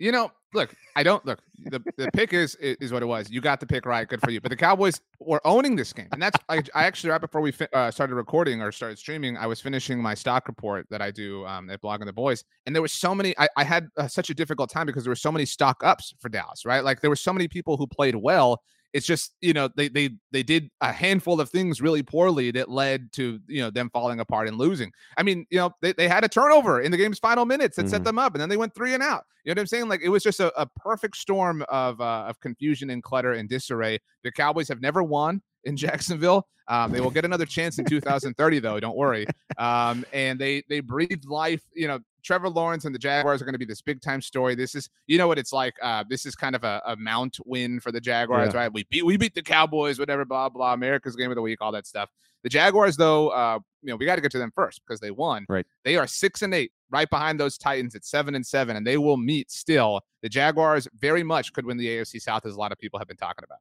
You know, look, I don't look. The, the pick is is what it was. You got the pick right. Good for you. But the Cowboys were owning this game, and that's I, I actually right before we fi- uh, started recording or started streaming, I was finishing my stock report that I do um, at Blogging the Boys, and there were so many. I, I had uh, such a difficult time because there were so many stock ups for Dallas. Right, like there were so many people who played well, it's just you know they they they did a handful of things really poorly that led to you know them falling apart and losing. I mean, you know, they, they had a turnover in the game's final minutes that mm-hmm. set them up, and then they went three and out. You know what I'm saying? Like it was just a, a perfect storm of uh, of confusion and clutter and disarray. The Cowboys have never won in Jacksonville. Um, they will get another chance in 2030, though. Don't worry. Um, and they they breathed life. You know, Trevor Lawrence and the Jaguars are going to be this big time story. This is, you know, what it's like. Uh, this is kind of a, a mount win for the Jaguars, yeah. right? We beat we beat the Cowboys, whatever, blah blah. America's game of the week, all that stuff. The Jaguars, though, uh, you know, we got to get to them first because they won. Right. They are six and eight, right behind those Titans at seven and seven, and they will meet still. The Jaguars very much could win the AFC South, as a lot of people have been talking about.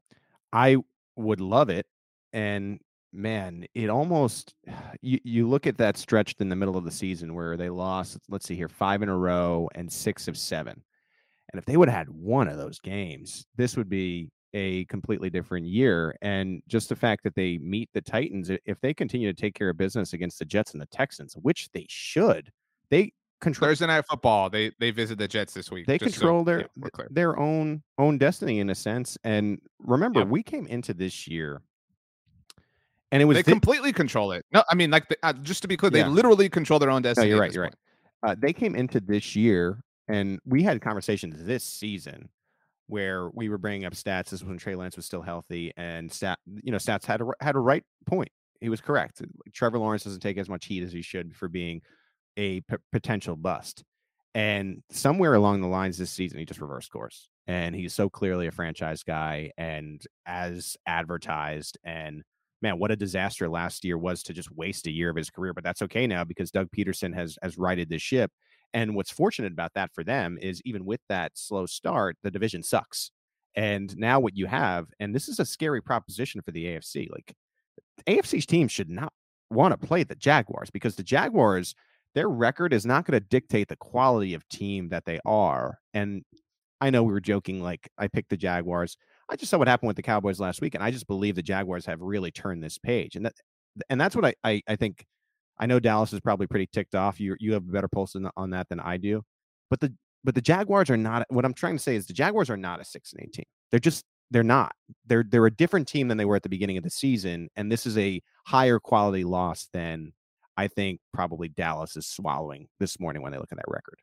I would love it, and man, it almost you you look at that stretch in the middle of the season where they lost, let's see here, five in a row and six of seven. And if they would have had one of those games, this would be a completely different year. And just the fact that they meet the Titans, if they continue to take care of business against the Jets and the Texans, which they should, they control Thursday night football. They they visit the Jets this week. They control so, their yeah, their own own destiny in a sense. And remember, yeah. we came into this year and it was they th- completely control it. No, I mean, like, the, uh, just to be clear, yeah. they literally control their own destiny. No, you're right. You're point. right. Uh, they came into this year, and we had conversations this season where we were bringing up stats. This was when Trey Lance was still healthy, and stat, you know, stats had a had a right point. He was correct. Trevor Lawrence doesn't take as much heat as he should for being a p- potential bust. And somewhere along the lines this season, he just reversed course. And he's so clearly a franchise guy and as advertised and man, what a disaster last year was to just waste a year of his career. But that's okay now because Doug Pederson has has righted the ship. And what's fortunate about that for them is even with that slow start, the division sucks. And now what you have, and this is a scary proposition for the AFC. Like AFC's teams should not want to play the Jaguars because the Jaguars, their record is not going to dictate the quality of team that they are. And I know we were joking, like I picked the Jaguars. I just saw what happened with the Cowboys last week, and I just believe the Jaguars have really turned this page, and that and that's what I I, I think. I know Dallas is probably pretty ticked off. You you have a better pulse on, on that than I do, but the but the Jaguars are not. What I'm trying to say is the Jaguars are not a six and eight team. They're just they're not. They're they're a different team than they were at the beginning of the season, and this is a higher quality loss than I think probably Dallas is swallowing this morning when they look at that record.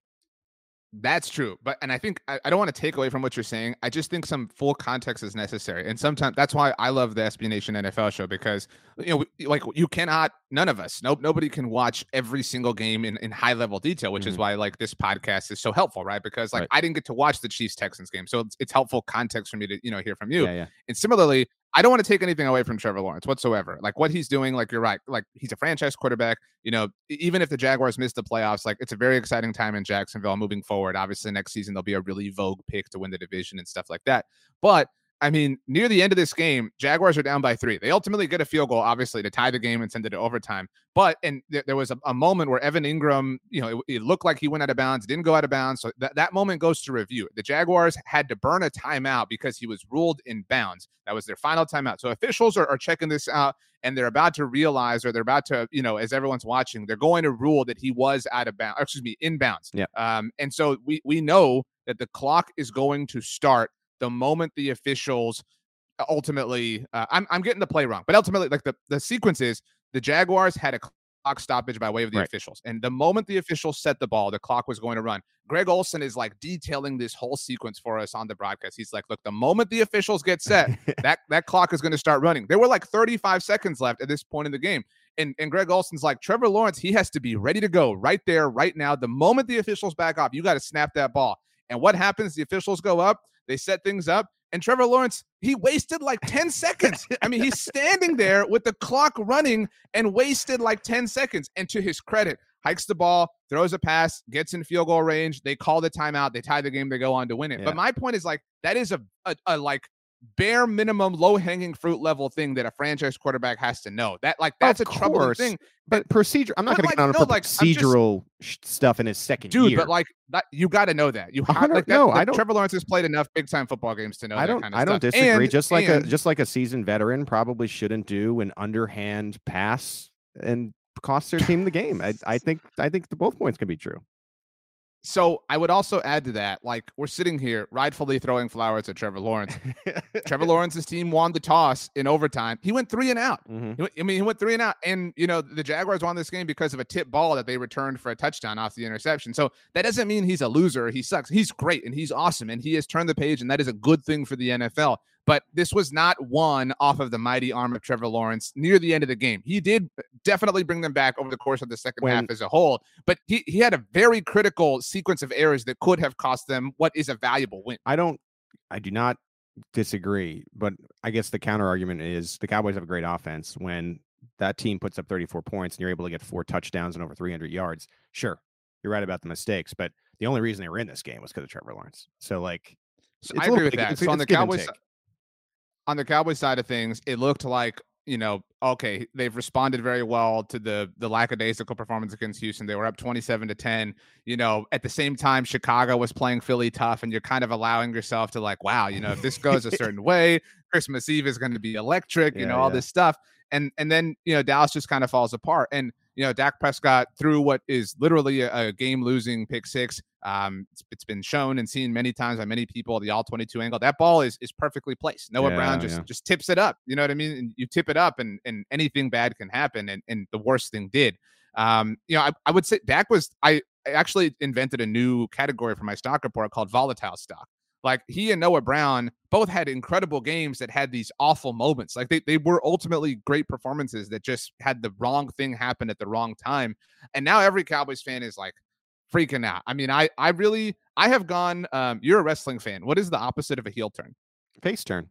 That's true. But, and I think I, I don't want to take away from what you're saying. I just think some full context is necessary. And sometimes that's why I love the SB Nation NFL show because, you know, like you cannot, none of us, nope, nobody can watch every single game in, in high level detail, which mm-hmm. is why like this podcast is so helpful, right? Because like right. I didn't get to watch the Chiefs Texans game. So it's, it's helpful context for me to, you know, hear from you. Yeah, yeah. And similarly, I don't want to take anything away from Trevor Lawrence whatsoever. Like what he's doing, like you're right. Like he's a franchise quarterback. You know, even if the Jaguars miss the playoffs, like it's a very exciting time in Jacksonville moving forward. Obviously, next season there'll be a really vogue pick to win the division and stuff like that. But I mean, near the end of this game, Jaguars are down by three. They ultimately get a field goal, obviously, to tie the game and send it to overtime. But and th- there was a, a, moment where Evan Engram, you know, it, it, looked like he went out of bounds, didn't go out of bounds. So th- that moment goes to review. The Jaguars had to burn a timeout because he was ruled in bounds. That was their final timeout. So officials are, are checking this out and they're about to realize, or they're about to, you know, as everyone's watching, they're going to rule that he was out of bounds. Excuse me, in bounds. Yeah. Um, and so we we know that the clock is going to start the moment the officials ultimately, uh, I'm I'm getting the play wrong, but ultimately, like the the sequence is the Jaguars had a clock stoppage by way of the right. officials, and the moment the officials set the ball, the clock was going to run. Greg Olsen is like detailing this whole sequence for us on the broadcast. He's like, "Look, the moment the officials get set, that that clock is going to start running." There were like 35 seconds left at this point in the game. And, and Greg Olsen's like, Trevor Lawrence, he has to be ready to go right there, right now. The moment the officials back off, you got to snap that ball. And what happens? The officials go up, they set things up. And Trevor Lawrence, he wasted like 10 seconds. I mean, he's standing there with the clock running and wasted like 10 seconds. And to his credit, hikes the ball, throws a pass, gets in field goal range. They call the timeout. They tie the game. They go on to win it. Yeah. But my point is like, that is a, a, a like bare minimum, low hanging fruit level thing that a franchise quarterback has to know. That like that's Of a troubling thing, But procedure, I'm not going to like, get on no, a like, I'm just- procedural stuff in his second dude. year. But like that, you got to know that. You have like that, no, like, I don't- Trevor Lawrence has played enough big time football games to know. I don't. kind of I don't stuff. disagree. And- just like and- a just like a seasoned veteran probably shouldn't do an underhand pass and cost their team the game. I, I think. I think the both points can be true. So I would also add to that, like we're sitting here rightfully throwing flowers at Trevor Lawrence. Trevor Lawrence's team won the toss in overtime. He went three and out. Mhm. Went- I mean, he went three and out, and you know the Jaguars won this game because of a tip ball that they returned for a touchdown off the interception. So that doesn't mean he's a loser. He sucks. He's great and he's awesome, and he has turned the page, and that is a good thing for the NFL. But this was not won off of the mighty arm of Trevor Lawrence near the end of the game. He did uh, definitely bring them back over the course of the second When- half as a whole, but he, he had a very critical sequence of errors that could have cost them what is a valuable win. I don't. I do not disagree, but I guess the counter argument is the Cowboys have a great offense. When that team puts up 34 points and you're able to get four touchdowns and over 300 yards, sure, you're right about the mistakes, but the only reason they were in this game was because of Trevor Lawrence. So like, So It's I agree with that. it's- so on the Cowboys. On the Cowboys side of things, it looked like you know, okay, they've responded very well to the the lackadaisical performance against Houston. They were up twenty seven to ten. You know, at the same time, Chicago was playing Philly tough, and you're kind of allowing yourself to like, wow, you know, if this goes a certain way, Christmas Eve is going to be electric. You Yeah, know, all yeah. this stuff, and and then you know Dallas just kind of falls apart, and you know Dak Prescott threw what is literally a, a game losing pick six. Um, it's, it's been shown and seen many times by many people. The all twenty two angle. That ball is is perfectly placed. Noah Yeah, Brown just yeah. just tips it up. You know what I mean? And you tip it up, and and anything bad can happen. And and the worst thing did. Um, you know, I, I would say Dak was. I, I actually invented a new category for my stock report called volatile stock. Like he and Noah Brown both had incredible games that had these awful moments. Like they, they were ultimately great performances that just had the wrong thing happen at the wrong time. And now every Cowboys fan is like freaking out. I mean, I I really I have gone um you're a wrestling fan. What is the opposite of a heel turn? face turn.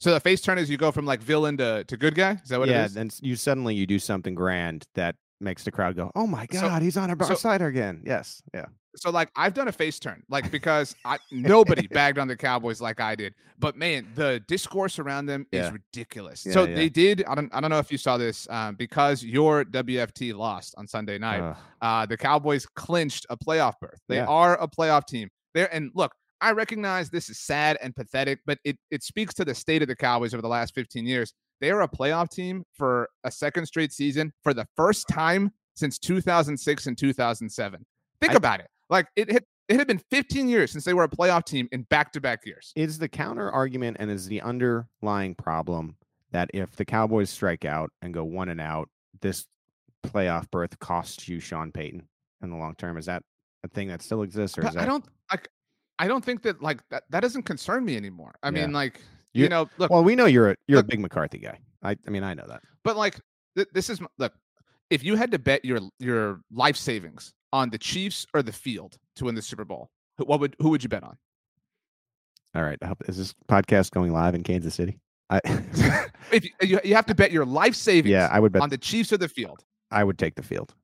So the face turn is you go from like villain to, to good guy. Is that what yeah, it is? then s- you suddenly you do something grand that makes the crowd go, "Oh my So- god, he's on our, our so- side again." Yes, yeah. So like I've done a face turn, like because I nobody bagged on the Cowboys like I did, but man, the discourse around them is Yeah. ridiculous. Yeah, so yeah. they did. I don't. I don't know if you saw this um, because your WFT lost on Sunday night. Ugh. uh, the Cowboys clinched a playoff berth. They are a playoff team. There and look, I recognize this is sad and pathetic, but it it speaks to the state of the Cowboys over the last 15 years. They are a playoff team for a second straight season for the first time since 2006 and 2007. Think I- about it. Like it had it had been 15 years since they were a playoff team in back-to-back years. is the counter argument and is the underlying problem that if the Cowboys strike out and go one and out, this playoff berth costs you Sean Payton in the long term? Is that a thing that still exists, or is that I don't like I don't think that like that, that doesn't concern me anymore. I Yeah. mean, like you, You- know, look, Well, we know you're a you're look- a big McCarthy guy. I I mean, I know that. But like th- this is look, if you had to bet your your life savings on the Chiefs or the field to win the Super Bowl, who- what would who would you bet on? All right, is this podcast going live in Kansas City? I If you, you, you have to bet your life savings yeah, I would bet on the Chiefs or the field, I would take the field.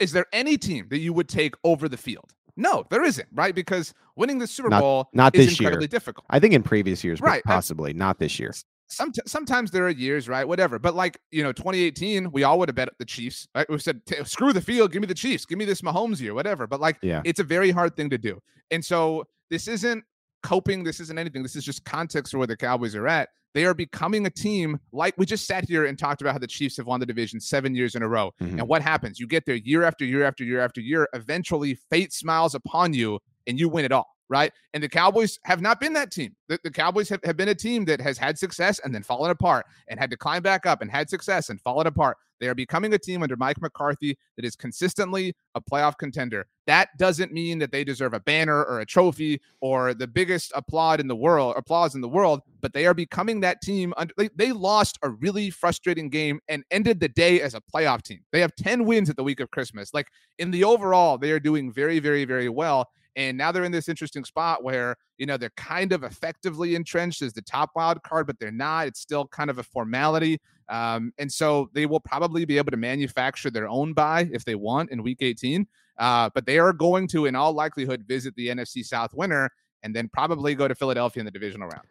is there any team that you would take over the field? No, there isn't, right? Because winning the Super Not- Bowl not is this year. difficult. I think in previous years, but Right, I- possibly not this year. Some sometimes there are years, right? Whatever. But like, you know, 2018, we all would have bet the Chiefs. Right? We said, screw the field, give me the Chiefs, give me this Mahomes year, whatever. But like, Yeah. it's a very hard thing to do. And so this isn't coping, this isn't anything. This is just context for where the Cowboys are at. They are becoming a team like we just sat here and talked about how the Chiefs have won the division seven years in a row. Mhm. And what happens? You get there year after year after year after year. Eventually, fate smiles upon you and you win it all, right? And the Cowboys have not been that team. The, the Cowboys have, have been a team that has had success and then fallen apart and had to climb back up and had success and fallen apart. They are becoming a team under Mike McCarthy that is consistently a playoff contender. That doesn't mean that they deserve a banner or a trophy or the biggest applaud in the world, applause in the world, but they are becoming that team. Under, they, they lost a really frustrating game and ended the day as a playoff team. They have 10 wins at the week of Christmas. Like in the overall, they are doing very, very, very well. And now they're in this interesting spot where, you know, they're kind of effectively entrenched as the top wild card, but they're not. It's still kind of a formality. Um, and so they will probably be able to manufacture their own buy if they want in week 18. Uh, but they are going to, in all likelihood, visit the NFC South winner. and then probably go to Philadelphia in the divisional round.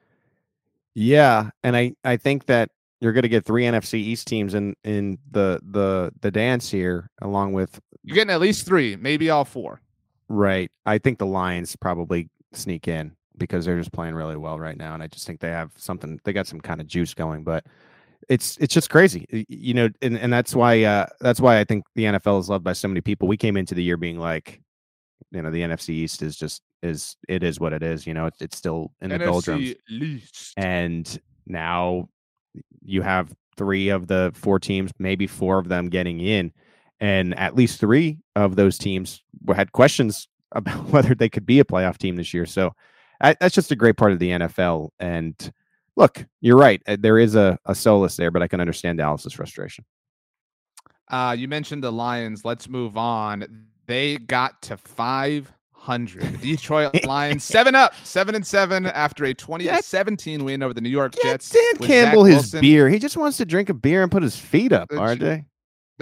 Yeah, and I I think that you're going to get three NFC East teams in in the the the dance here, along with you're getting at least three, maybe all four. Right. I think the Lions probably sneak in because they're just playing really well right now, and I just think they have something. They got some kind of juice going, but it's it's just crazy, you know. And and that's why uh that's why I think the NFL is loved by so many people. We came into the year being like, you know, the NFC East is just is it is what it is. You know, it's it's still in the NFC doldrums, East. and now you have three of the four teams, maybe four of them getting in, and at least three of those teams had questions about whether they could be a playoff team this year. So that's just a great part of the NFL. And look, you're right. Uh, there is a, a solace there, but I can understand Dallas's frustration. Uh, you mentioned the Lions. Let's move on. They got to 500. Detroit Lions, seven up, seven and seven after a 20 to 17 win over the New York Jets. Dan Campbell his beer. He just wants to drink a beer and put his feet up, the, RJ.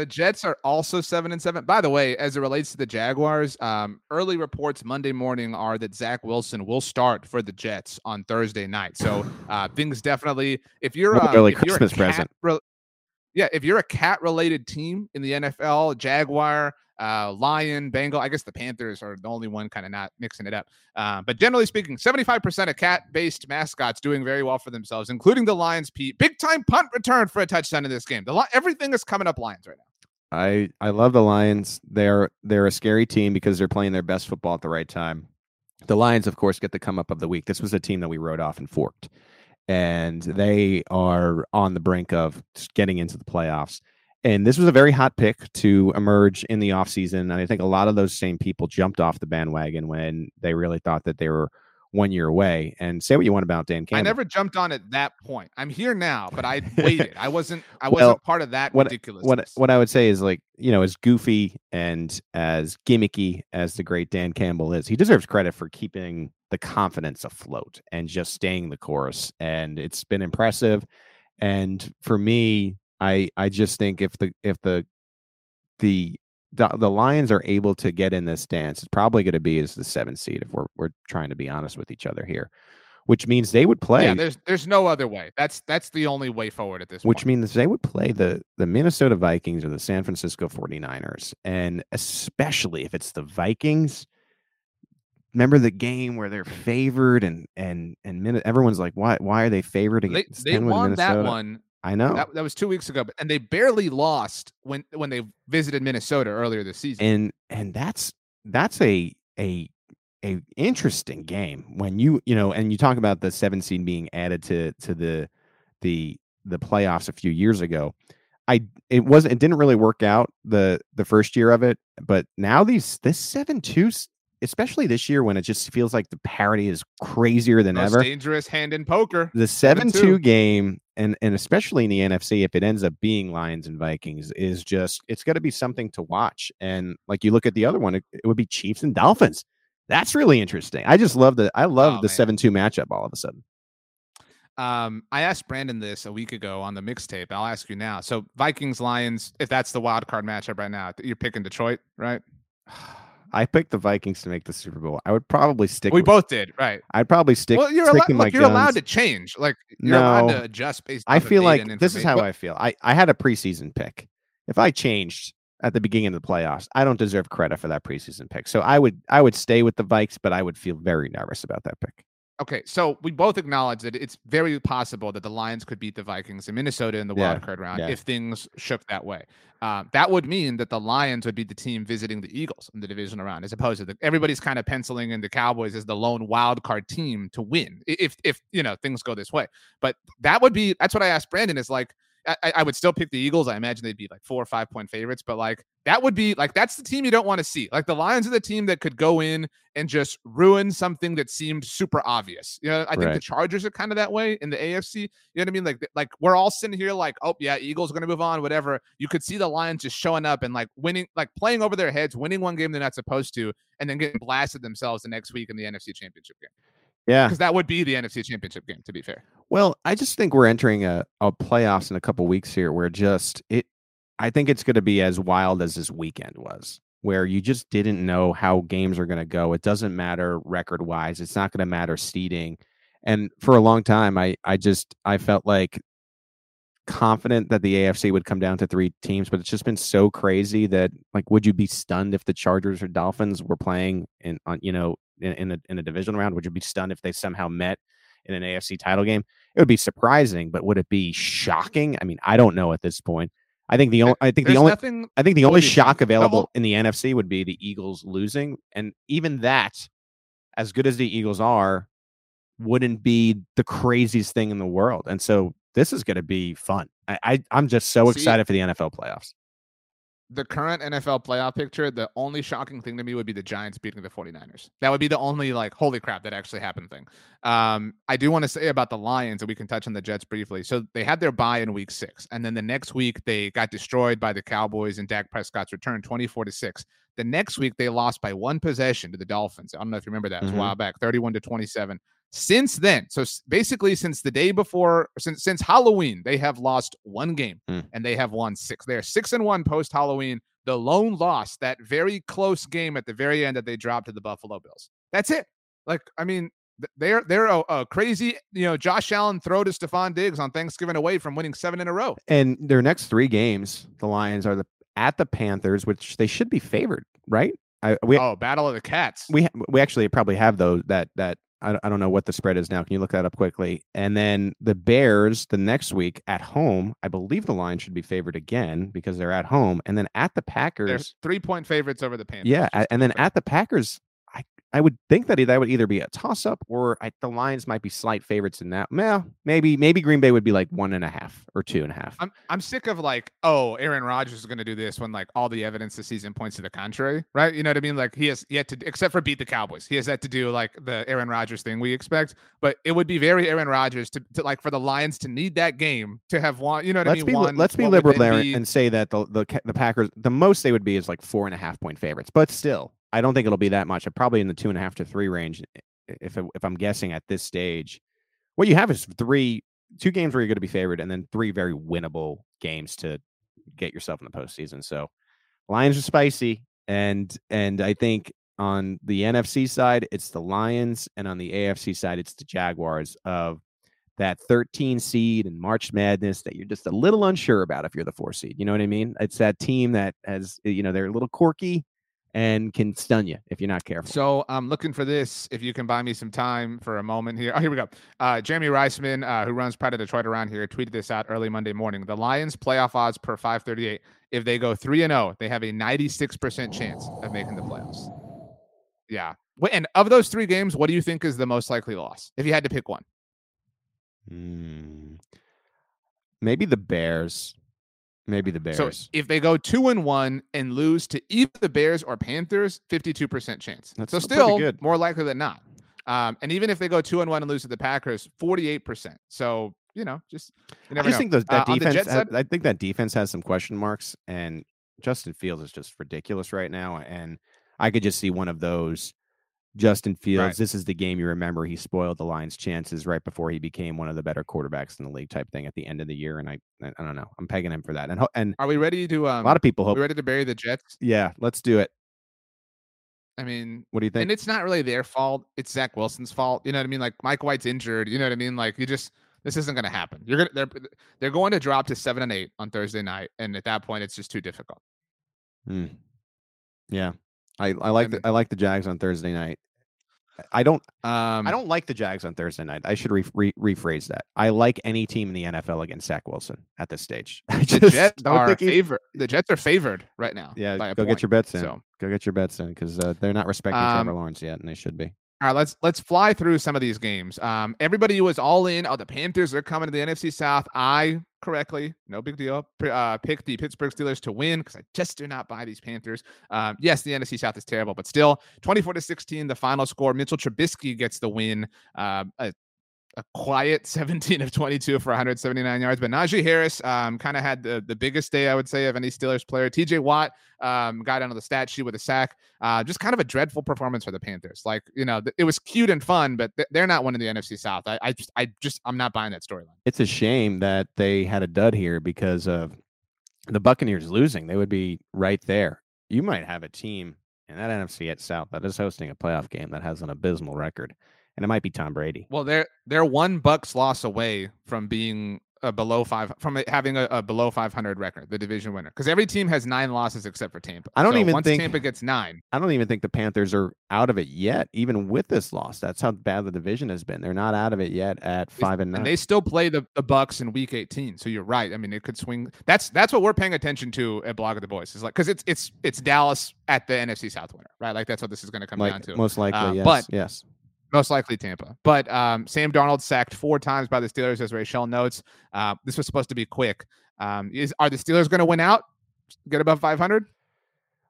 The Jets are also seven and seven. By the way, as it relates to the Jaguars, um, early reports Monday morning are that Zach Wilson will start for the Jets on Thursday night. So uh, things definitely. If you're uh, early if Christmas you're present, re- yeah, if you're a cat related team in the NFL, Jaguar, uh, Lion, Bengal. I guess the Panthers are the only one kind of not mixing it up. Uh, but generally speaking, 75% of cat based mascots doing very well for themselves, including the Lions. Pete, big time punt return for a touchdown in this game. The everything is coming up Lions right now. I I love the Lions. They're they're a scary team because they're playing their best football at the right time. The Lions, of course, get the come up of the week. This was a team that we wrote off and forked, and they are on the brink of getting into the playoffs. And this was a very hot pick to emerge in the offseason. And I think a lot of those same people jumped off the bandwagon when they really thought that they were one year away. And say what you want about Dan Campbell. I never jumped on at that point. I'm here now, but I waited. I wasn't I wasn't well, part of that what, ridiculous. What what I would say is like, you know, as goofy and as gimmicky as the great Dan Campbell is, he deserves credit for keeping the confidence afloat and just staying the course. And it's been impressive. And for me, I I just think if the if the the the, the Lions are able to get in this dance, it's probably going to be as the seventh seed if we're we're trying to be honest with each other here, which means they would play. Yeah, there's there's no other way. That's that's the only way forward at this. Point. Which point. means they would play the the Minnesota Vikings or the San Francisco 49ers, and especially if it's the Vikings. Remember the game where they're favored and and and everyone's like, why why are they favored against? They, they won that one I know that, that was two weeks ago, but, and they barely lost when when they visited Minnesota earlier this season. And and that's that's a a a interesting game when you you know and you talk about the seven seed being added to to the the the playoffs a few years ago. I it wasn't it didn't really work out the the first year of it, but now these this seven two especially this year when it just feels like the parity is crazier than Most ever. Dangerous hand in poker. The seven two game, and and especially in the NFC, if it ends up being Lions and Vikings, is just it's got to be something to watch. And like you look at the other one, it, it, would be Chiefs and Dolphins. That's really interesting. I just love the I love oh, the seven two matchup all of a sudden. Um, I asked Brandon this a week ago on the mixtape. I'll ask you now. So Vikings Lions, if that's the wild card matchup right now, you're picking Detroit, right? I picked the Vikings to make the Super Bowl. I would probably stick. We with, both did, right? I'd probably stick. Well, you're, allowed, look, you're allowed to change. Like you're no, allowed to adjust based. I feel like this is how but, I feel. I I had a preseason pick. If I changed at the beginning of the playoffs, I don't deserve credit for that preseason pick. So I would I would stay with the Vikes, but I would feel very nervous about that pick. Okay, so we both acknowledge that it's very possible that the Lions could beat the Vikings in Minnesota in the yeah, wild card round yeah. if things shook that way. Uh, that would mean that the Lions would be the team visiting the Eagles in the division round, as opposed to the, everybody's kind of penciling in the Cowboys as the lone wild card team to win if if you know things go this way. But that would be that's what I asked Brandon is like I, I, would still pick the Eagles. I imagine they'd be like four or five point favorites, but like that would be like that's the team you don't want to see. Like the Lions are the team that could go in and just ruin something that seemed super obvious. You know, I think right. the Chargers are kind of that way in the AFC. You know what I mean? Like like we're all sitting here like, oh yeah, Eagles are gonna move on, whatever. You could see the Lions just showing up and like winning, like playing over their heads, winning one game they're not supposed to, and then getting blasted themselves the next week in the NFC Championship game. Yeah. Because that would be the NFC championship game, to be fair. Well, I just think we're entering a, a playoffs in a couple weeks here where just it I think it's gonna be as wild as this weekend was. where you just didn't know how games are going to go. It doesn't matter record wise. It's not going to matter seeding. And for a long time, I I just I felt like confident that the AFC would come down to three teams, but it's just been so crazy that like, would you be stunned if the Chargers or Dolphins were playing in on you know in, in a in a division round? Would you be stunned if they somehow met in an AFC title game? It would be surprising, but would it be shocking? I mean, I don't know at this point. I think the only I think There's the only nothing. I think the only shock available whole- in the NFC would be the Eagles losing, and even that, as good as the Eagles are, wouldn't be the craziest thing in the world. And so this is going to be fun. I, I I'm just so See- excited for the NFL playoffs. The current NFL playoff picture, the only shocking thing to me would be the Giants beating the 49ers. That would be the only like holy crap that actually happened thing. Um, I do want to say about the Lions, and we can touch on the Jets briefly. So they had their bye in week six, and then the next week they got destroyed by the Cowboys and Dak Prescott's return 24 to 6. The next week they lost by one possession to the Dolphins. I don't know if you remember that. It was Mhm. a while back, 31 to 27. Since then, so basically since the day before, since since Halloween, they have lost one game Hmm. and they have won six. They're six and one post Halloween. The lone loss, that very close game at the very end that they dropped to the Buffalo Bills. That's it. Like, I mean, they're they're a, a crazy, you know, Josh Allen throw to Stefon Diggs on Thanksgiving away from winning seven in a row. And their next three games, the Lions are the at the Panthers, which they should be favored, right? I, we oh, Battle of the Cats. we we actually probably have those that that I, I don't know what the spread is now. Can you look that up quickly? And then the Bears the next week at home. I believe the line should be favored again because they're at home, and then at the Packers, they're three point favorites over the Panthers. Yeah, just a- to and then at the Packers, I would think that that would either be a toss up or I, the Lions might be slight favorites in that. Well, maybe maybe Green Bay would be like one and a half or two and a half. I'm I'm sick of like, oh, Aaron Rodgers is going to do this when like all the evidence this season points to the contrary, right? You know what I mean? Like he has yet to, except for beat the Cowboys, he has yet to do like the Aaron Rodgers thing we expect. But it would be very Aaron Rodgers to, to like for the Lions to need that game to have won. You know what let's I be mean? li- Won let's be liberal there be- and say that the, the the Packers the most they would be is like four and a half point favorites, but still, I don't think it'll be that much. I'm probably in the two and a half to three range. Eh, eh, if if I'm guessing at this stage, what you have is three two games where you're going to be favored, and then three very winnable games to get yourself in the postseason. So Lions are spicy, and and I think on the NFC side it's the Lions, and on the AFC side it's the Jaguars of that 13 seed and March Madness that you're just a little unsure about if you're the four seed. You know what I mean? It's that team that has eh, you know they're a little quirky and can stun you if you're not careful. So I'm looking for this. If you can buy me some time for a moment here. Oh, here we go. Uh, Jeremy Reisman, uh, who runs Pride of Detroit around here, tweeted this out early Monday morning. The Lions playoff odds per 538. If they go three and zero, they have a 96% chance of making the playoffs. Yeah. And of those three games, what do you think is the most likely loss? If you had to pick one, Hmm. Maybe the Bears. Maybe the Bears. so if they go two and one and lose to either the Bears or Panthers, 52% chance. That's so still good. more likely than not. Um, and even if they go two and one and lose to the Packers, 48%. So, you know, just you I just know. think those, that Uh, defense. I think that defense has some question marks, and Justin Fields is just ridiculous right now. And I could just see one of those. Justin Fields. Right. This is the game you remember. He spoiled the Lions' chances right before he became one of the better quarterbacks in the league, type thing at the end of the year. And I, I don't know. I'm pegging him for that. And ho- and Are we ready to um a lot of people hope. we ready to bury the Jets? Yeah, let's do it. I mean, What do you think? and it's not really their fault. It's Zach Wilson's fault. You know what I mean? Like Mike White's injured. You know what I mean? Like you just this isn't going to happen. You're gonna they're they're going to drop to seven and eight on Thursday night, and at that point, it's just too difficult. Hmm. Yeah, I I like mean- the, I like the Jags on Thursday night. I don't Um, I don't like the Jags on Thursday night. I should re- re- rephrase that. I like any team in the NFL against Zach Wilson at this stage. I The Jets don't are favored. The Jets are favored right now. Yeah, go point. get your bets in. So, Go get your bets in because uh, they're not respecting Um, Trevor Lawrence yet, and they should be. all right, let's let's fly through some of these games. Um, everybody was all in. Oh, the Panthers are coming to the NFC South. I correctly, no big deal. Uh, picked the Pittsburgh Steelers to win because I just do not buy these Panthers. Um, yes, the NFC South is terrible, but still, twenty-four to sixteen, the final score. Mitchell Trubisky gets the win. Uh, a, a quiet 17 of 22 for 179 yards. But Najee Harris um, kind of had the, the biggest day, I would say, of any Steelers player. TJ Watt um, got onto the stat sheet with a sack. Uh, just kind of a dreadful performance for the Panthers. Like, you know, th- it was cute and fun, but th- they're not winning the NFC South. I, I just, I just, I'm not buying that storyline. It's a shame that they had a dud here because of the Buccaneers losing. They would be right there you might have a team in that NFC South that is hosting a playoff game that has an abysmal record, and it might be Tom Brady. Well, they're they're one Bucks loss away from being a below five from having a, a below 500 record, the division winner, because every team has nine losses except for Tampa. I don't So even once think- Tampa gets nine. I don't even think the Panthers are out of it yet, even with this loss. That's how bad the division has been. They're not out of it yet at five and nine. And they still play the, the Bucks in week 18. So you're right. I mean, it could swing. That's that's what we're paying attention to at Blogging the Boys. Is like because it's it's it's Dallas at the NFC South winner, right? Like that's what this is going to come like, down to. most likely, Uh, yes, but- yes. Most likely Tampa. But um, Sam Darnold sacked four times by the Steelers, as Rachel notes. Uh, this was supposed to be quick. Um, is are the Steelers going to win out? Get above 500?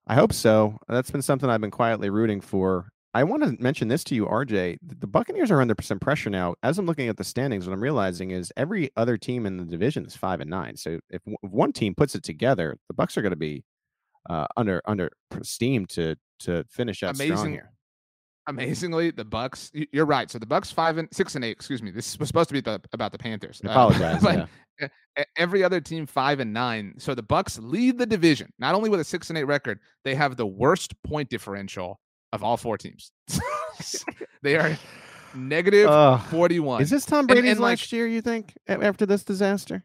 I hope so. That's been something I've been quietly rooting for. I want to mention this to you, RJ. The Buccaneers are under some pressure now. As I'm looking at the standings, what I'm realizing is every other team in the division is five and nine. So if, w- if one team puts it together, the Bucks are going to be uh, under under steam to to finish out strong Amazing. here. Amazingly, the Bucks. You're right. So the Bucks five and six and eight. Excuse me. This was supposed to be the, about the Panthers. I Uh, apologize. but yeah. every other team five and nine. So the Bucks lead the division, not only with a six and eight record, they have the worst point differential of all four teams. they are negative Ugh. 41. Is this Tom Brady's and, like- last year? You think after this disaster?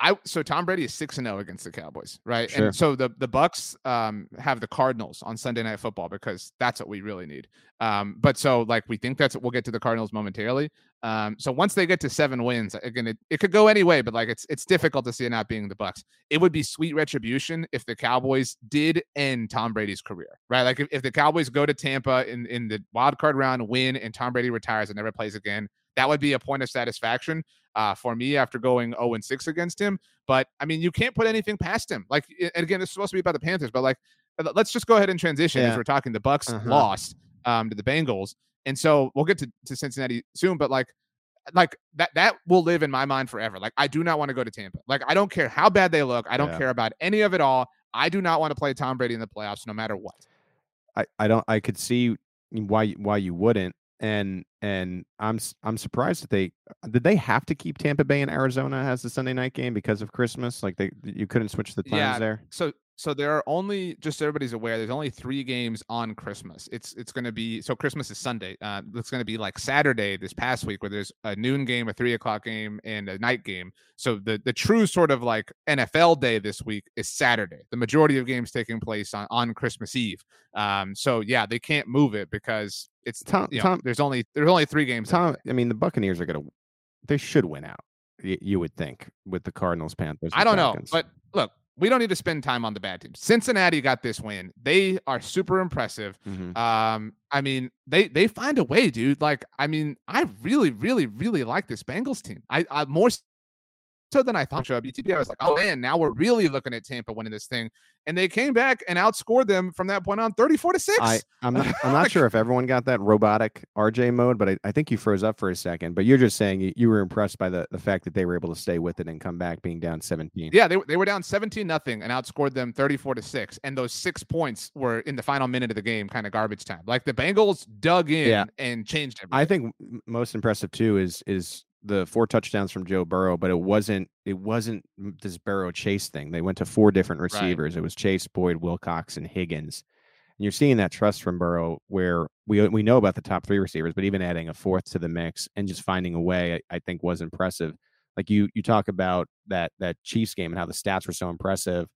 I so Tom Brady is six and zero against the Cowboys, right? Sure. And so the the Bucks um have the Cardinals on Sunday Night Football because that's what we really need. Um, but so like we think that's we'll get to the Cardinals momentarily. Um, so once they get to seven wins, again, it, it could go any way, but like it's it's difficult to see it not being the Bucks. It would be sweet retribution if the Cowboys did end Tom Brady's career, right? Like if, if the Cowboys go to Tampa in in the wild card round, win, and Tom Brady retires and never plays again, that would be a point of satisfaction uh, for me after going 0 and 6 against him. But I mean, you can't put anything past him. Like, and again, this is supposed to be about the Panthers, but like, uh, let's just go ahead and transition as we're talking. The Bucks Uh-huh. lost um, to the Bengals, and so we'll get to, to Cincinnati soon. But like, like that that will live in my mind forever. Like, I do not want to go to Tampa. Like, I don't care how bad they look. I don't Yeah. care about any of it all. I do not want to play Tom Brady in the playoffs, no matter what. I, I don't I could see why why you wouldn't and and I'm I'm surprised that they did they have to keep Tampa Bay and Arizona as the Sunday night game because of Christmas? Like they you couldn't switch the times Yeah, there? So so there are only just so everybody's aware. There's only three games on Christmas. It's it's going to be so Christmas is Sunday. Uh, it's going to be like Saturday this past week where there's a noon game, a three o'clock game, and a night game. So the the true sort of like NFL day this week is Saturday. The majority of games taking place on on Christmas Eve. Um, so yeah, they can't move it because it's Tom you know, Tom there's only there's only three games. Tom. I mean the Buccaneers are gonna they should win out you would think with the Cardinals Panthers I don't know, but look, we don't need to spend time on the bad teams. Cincinnati got this win. They are super impressive. Mhm. Um, I mean, they they find a way, dude. Like, I mean, I really, really, really like this Bengals team. I, I more so then I thought. Show up UTB, I was like, oh man, now we're really looking at Tampa winning this thing, and they came back and outscored them from that point on, thirty-four to six. I, I'm not, I'm not sure if everyone got that robotic RJ mode, but I, I think you froze up for a second. But you're just saying you, you were impressed by the, the fact that they were able to stay with it and come back being down 17. Yeah, they, were- they were down 17 nothing and outscored them 34 to 6. And those six points were in the final minute of the game, kind of garbage time. Like the Bengals dug in Yeah. and changed everything. I think most impressive too is is the four touchdowns from Joe Burrow, but it wasn't it wasn't this Burrow chase thing. They went to four different receivers. It was Chase, Boyd, Wilcox, and Higgins. And you're seeing that trust from Burrow, where we we know about the top three receivers, but even adding a fourth to the mix and just finding a way, I, I think was impressive. Like you you talk about that that Chiefs game and how the stats were so impressive,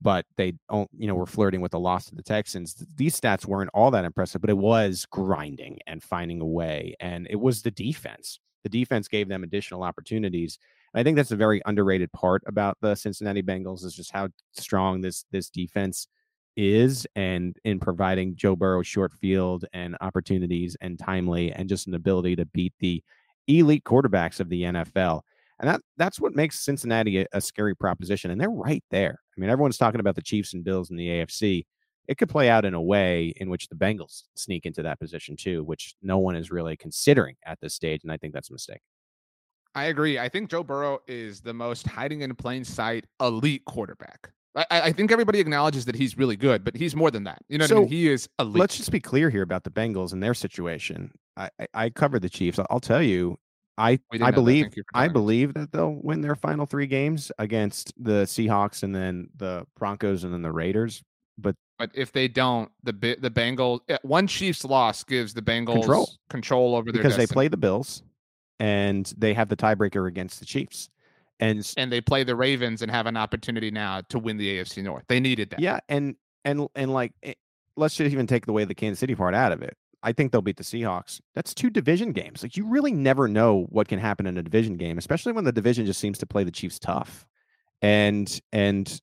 but they don't you know were flirting with the loss to the Texans. These stats weren't all that impressive, but it was grinding and finding a way, and it was the defense. The defense gave them additional opportunities. And I think that's a very underrated part about the Cincinnati Bengals is just how strong this this defense is and in providing Joe Burrow short field and opportunities and timely and just an ability to beat the elite quarterbacks of the NFL. And that that's what makes Cincinnati a, a scary proposition. And they're right there. I mean, everyone's talking about the Chiefs and Bills in the AFC. It could play out in a way in which the Bengals sneak into that position too, which no one is really considering at this stage. And I think that's a mistake. I agree. I think Joe Burrow is the most hiding in plain sight elite quarterback. I, I think everybody acknowledges that he's really good, but he's more than that. You know what I mean? He is elite. Let's just be clear here about the Bengals and their situation. I, I, I covered the Chiefs. I'll tell you, I I believe Thank you for I believe that they'll win their final three games against the Seahawks and then the Broncos and then the Raiders. But but if they don't, the the Bengals eh, one Chiefs loss gives the Bengals control, control over their because they play the Bills, and they have the tiebreaker against the Chiefs, and and they play the Ravens and have an opportunity now to win the AFC North. They needed that. Yeah, and and and like eh, let's just even take the way the Kansas City part out of it. I think they'll beat the Seahawks. That's two division games. Like you really never know what can happen in a division game, especially when the division just seems to play the Chiefs tough. And and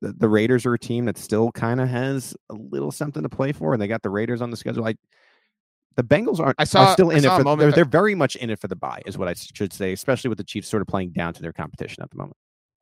the, the Raiders are a team that still kind of has a little something to play for, and they got the Raiders on the schedule. Like the Bengals aren't I saw, are still in it for they're, they're very much in it for the buy, is what I should say, especially with the Chiefs sort of playing down to their competition at the moment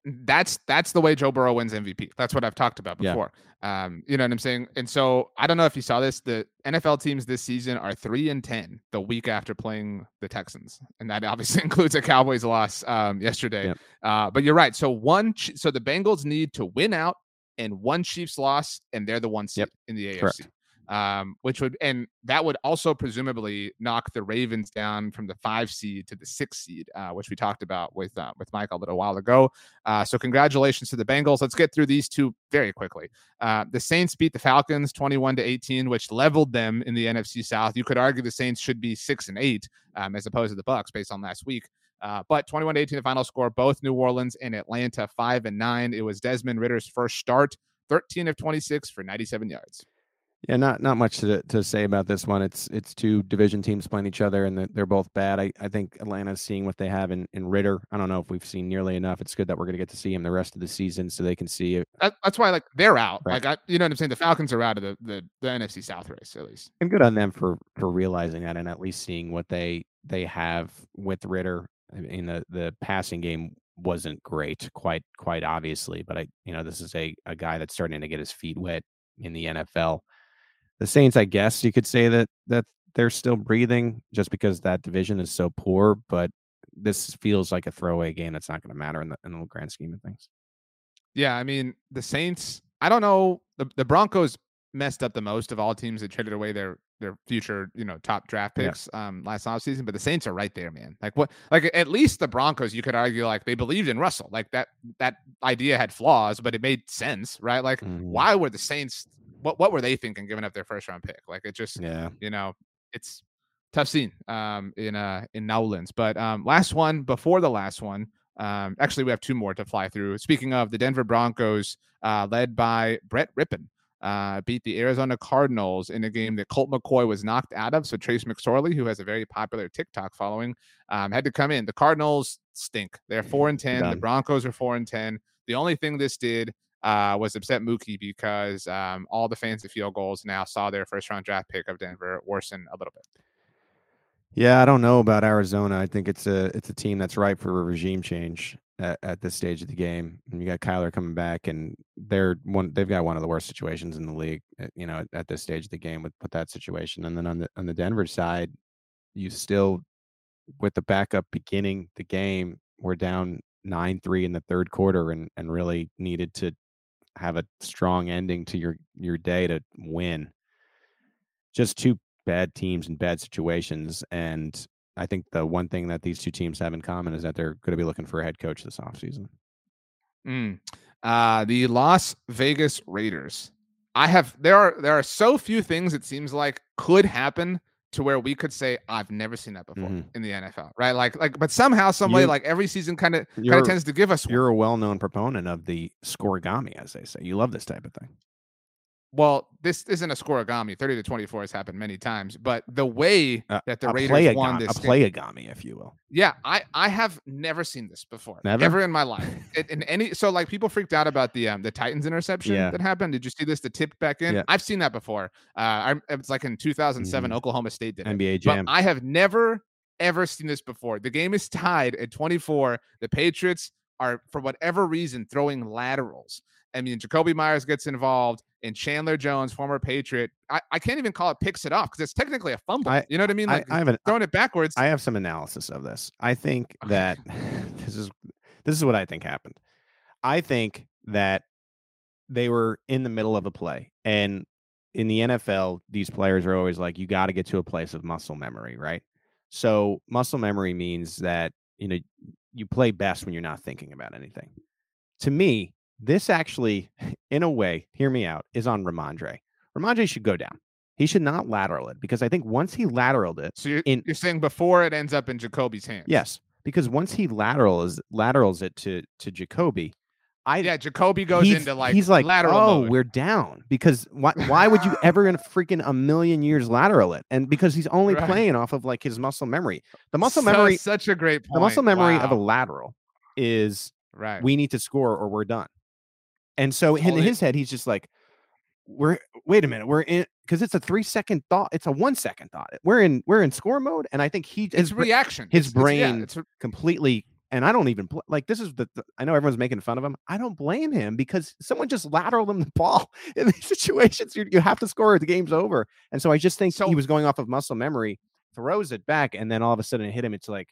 that's that's the way Joe Burrow wins MVP. That's what I've talked about before. Yeah. Um, you know what I'm saying? And so I don't know if you saw this. The NFL teams this season are three and ten the week after playing the Texans, and that obviously includes a Cowboys loss um, yesterday. Uh, but you're right. So one, so the Bengals need to win out, and one Chiefs loss, and they're the one seed yep. in the AFC. Correct um, which would and that would also presumably knock the Ravens down from the five seed to the six seed, uh, which we talked about with uh, with Mike a little while ago. Uh, so congratulations to the Bengals. Let's get through these two very quickly. Uh, the Saints beat the Falcons twenty one to eighteen, which leveled them in the NFC South. You could argue the Saints should be six and eight um, as opposed to the Bucks based on last week. Uh, but 21 to 18, the final score, both New Orleans and Atlanta, five and nine. It was Desmond Ridder's first start, 13 of 26 for 97 yards. Yeah, not not much to to say about this one. It's it's two division teams playing each other, and they're, both bad. I, I think Atlanta's seeing what they have in, in Ridder. I don't know if we've seen nearly enough. It's good that we're going to get to see him the rest of the season, so they can see it. That, that's why like they're out. Right. Like I, you know what I'm saying. The Falcons are out of the, the the NFC South race at least. And good on them for for realizing that and at least seeing what they they have with Ridder. I mean the the passing game wasn't great, quite quite obviously, but I you know this is a a guy that's starting to get his feet wet in the NFL the Saints, I guess you could say that that they're still breathing just because that division is so poor. But this feels like a throwaway game that's not going to matter in the in the grand scheme of things. Yeah, I mean the Saints. I don't know. The the Broncos messed up the most of all teams that traded away their their future, you know, top draft picks yeah. um last offseason, but the Saints are right there, man. Like what like at least the Broncos, you could argue like they believed in Russell. Like that that idea had flaws, but it made sense, right? Like mm-hmm. why were the Saints what what were they thinking giving up their first round pick? Like it just yeah, you know, it's tough scene um in uh in Nowlands. But um last one before the last one. Um, actually, we have two more to fly through. Speaking of the Denver Broncos, uh, led by Brett Rypien, uh, beat the Arizona Cardinals in a game that Colt McCoy was knocked out of. So Trace McSorley, who has a very popular TikTok following, um, had to come in. The Cardinals stink. They're four and ten. Done. The Broncos are four and ten. The only thing this did uh, was upset Mookie because um, all the fans of field goals now saw their first round draft pick of Denver worsen a little bit. Yeah, I don't know about Arizona. I think it's a it's a team that's ripe for a regime change at, at this stage of the game. And you got Kyler coming back, and they're one. They've got one of the worst situations in the league. Eh, you know, at, at this stage of the game with with that situation. And then on the on the Denver side, you still with the backup beginning the game, we're down nine three in the third quarter, and and really needed to have a strong ending to your your day to win. Just two bad teams in bad situations, and I think the one thing that these two teams have in common is that they're going to be looking for a head coach this offseason. Mm. Uh, the Las Vegas Raiders. I have there are there are so few things it seems like could happen to where we could say I've never seen that before mm-hmm. in the NFL, right? Like, like, but somehow, some way, like every season, kind of, kind of tends to give us. You're one. a well-known proponent of the scorigami, as they say. You love this type of thing. Well, this isn't a scorigami. Thirty to twenty-four has happened many times, but the way uh, that the Raiders won this, a playagami, if you will. Yeah, I I have never seen this before, never ever in my life. it, in any so like people freaked out about the um the Titans interception yeah. that happened. Did you see this? The tip back in. Yeah. I've seen that before. Uh, I, it's like in 2007, mm-hmm. Oklahoma State did it. NBA Jam. But I have never ever seen this before. The game is tied at 24. The Patriots are for whatever reason throwing laterals. I mean, Jakobi Myers gets involved and Chandler Jones, former Patriot, I, I can't even call it picks it off because it's technically a fumble. I, you know what I mean? Like I, I have an, throwing it backwards. I have some analysis of this. I think that this is this is what I think happened. I think that they were in the middle of a play, and in the NFL, these players are always like, you got to get to a place of muscle memory, right? So muscle memory means that you know you play best when you're not thinking about anything. To me, This actually, in a way, hear me out, is on Rhamondre. Rhamondre should go down. He should not lateral it because I think once he lateraled it, So you're, in- you're saying before it ends up in Jakobi's hands? yes, because once he laterals laterals it to to Jakobi, I Yeah, Jakobi goes into like he's like lateral oh mode. we're down because why why would you ever in a freaking a million years lateral it and because he's only Right. playing off of like his muscle memory the muscle So- memory such a great point. the muscle memory of a lateral is right. we need to score or we're done and so in his head he's just like we're wait a minute we're in because it's a three second thought it's a one second thought we're in we're in score mode and i think he his, br- reaction. his It's- it's- yeah, brain it's completely and I don't even like this is the, the- I know everyone's making fun of him. I don't blame him because someone just lateraled him the ball in these situations. You, you have to score or the game's over. And so I just think So- he was going off of muscle memory, throws it back, and then all of a sudden it hit him. It's like,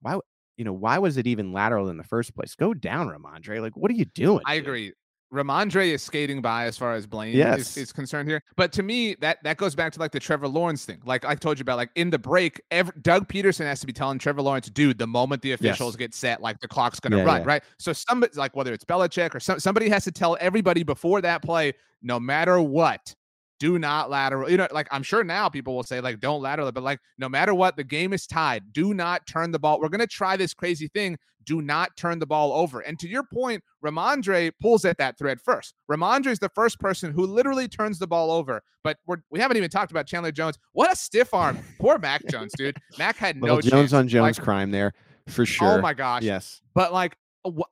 why, you know, why was it even lateral in the first place? Go down, Rhamondre. Like, what are you doing? I dude? agree. Rhamondre is skating by as far as blame Yes. is, is concerned here. But to me, that that goes back to like the Trevor Lawrence thing. Like I told you about, like in the break, every, Doug Pederson has to be telling Trevor Lawrence, dude, the moment the officials get set, like the clock's gonna Yeah, run, yeah. right? So somebody like whether it's Belichick or some, somebody has to tell everybody before that play, no matter what, do not lateral. You know, like I'm sure now people will say, like, don't lateral it, but like no matter what, the game is tied. Do not turn the ball. We're gonna try this crazy thing. Do not turn the ball over. And to your point, Rhamondre pulls at that thread first. Rhamondre is the first person who literally turns the ball over. But we're, we haven't even talked about Chandler Jones. What a stiff arm. Poor Mac Jones, dude. Mac had no Jones chance. on Jones Like, crime there for oh sure. Oh my gosh. Yes. But like,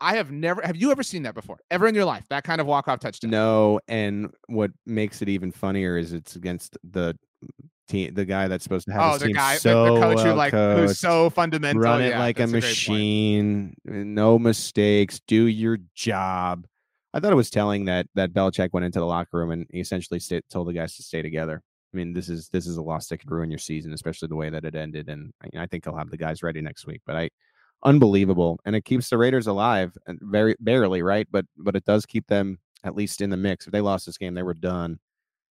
I have never. Have you ever seen that before? Ever in your life? That kind of walk off touchdown? No, and what makes it even funnier is it's against the team, the guy that's supposed to have Oh, the guy, the- so the, coach who like coached. who's so fundamental. run it Yeah, like a that's great point. machine, no mistakes, do your job. I thought it was telling that that Belichick went into the locker room and he essentially sta- told the guys to stay together. I mean, this is this is a loss that could ruin your season, especially the way that it ended. And I, I think he'll have the guys ready next week. But I, unbelievable, and it keeps the Raiders alive, and very barely, right? But but it does keep them at least in the mix. If they lost this game, they were done.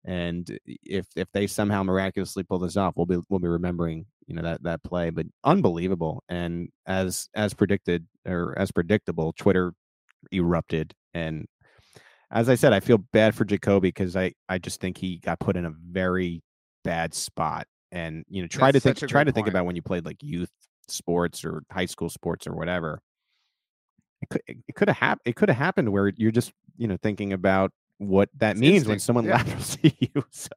And if if they somehow miraculously pull this off, we'll be we'll be remembering you know that that play. But unbelievable, and as as predicted or as predictable, Twitter erupted. And as I said, I feel bad for Jakobi because I I just think he got put in a very bad spot. And you know, try That's to think try to think about when you played like youth sports or high school sports or whatever. It could it could have happened. It could have happened where you're just you know thinking about what that It's means when someone yeah. laterals to you. So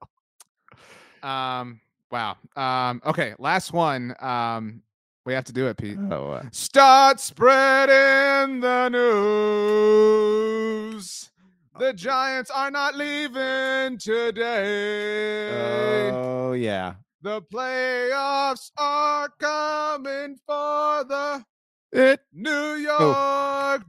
Um. Wow. Um. Okay. Last one. Um. We have to do it, Pete. oh, uh, Start spreading the news. The Giants are not leaving today. oh yeah. The playoffs are coming for the It New oh. York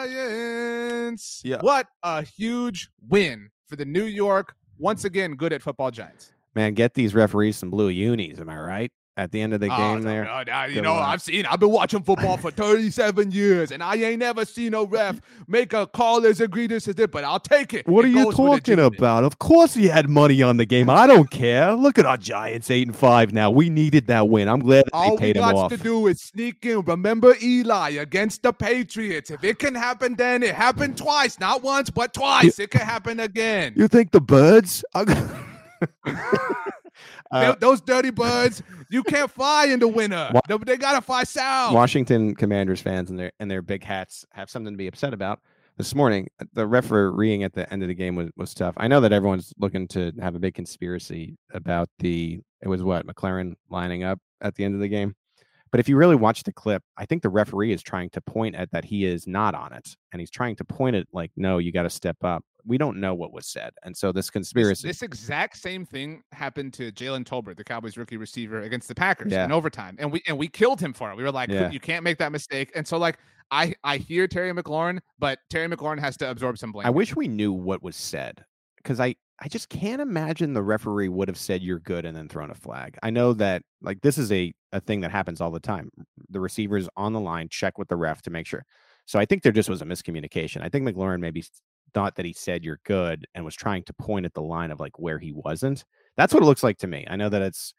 Giants. Yeah. What a huge win for the New York, once again, good at football Giants. man, get these referees some blue unis. Am I right? At the end of the Oh, game, there. Uh, no, no, you know, one. I've seen, I've been watching football for 37 years, and I ain't never seen a ref make a call as egregious as this, but I'll take it. What It are you talking about? Of course he had money on the game. I don't care. Look at our Giants, eight and five now. We needed that win. I'm glad that All we got to do is sneak in. Remember Eli against the Patriots. If it can happen, then it happened twice, not once, but twice. It can happen again. You think the birds? are Uh, Those dirty birds, you can't fly in the winter. Wa- They, they gotta fly south. Washington Commanders fans and their and their big hats have something to be upset about. This morning, the refereeing at the end of the game was, was tough. I know that everyone's looking to have a big conspiracy about the it was what McLaurin lining up at the end of the game. But if you really watch the clip, I think the referee is trying to point at that he is not on it, and he's trying to point it like, no, you got to step up. We don't know what was said, and so this This, conspiracy. this exact same thing happened to Jalen Tolbert, the Cowboys rookie receiver, against the Packers Yeah. in overtime, and we and we killed him for it. We were like, Yeah. you can't make that mistake. And so, like, I I hear Terry McLaurin, but Terry McLaurin has to absorb some blame. I wish we knew what was said because I I just can't imagine the referee would have said you're good and then thrown a flag. I know that like this is a a thing that happens all the time. The receivers on the line check with the ref to make sure. So I think there just was a miscommunication. I think McLaurin maybe thought that he said you're good and was trying to point at the line of like where he wasn't. That's what it looks like to me. I know that it's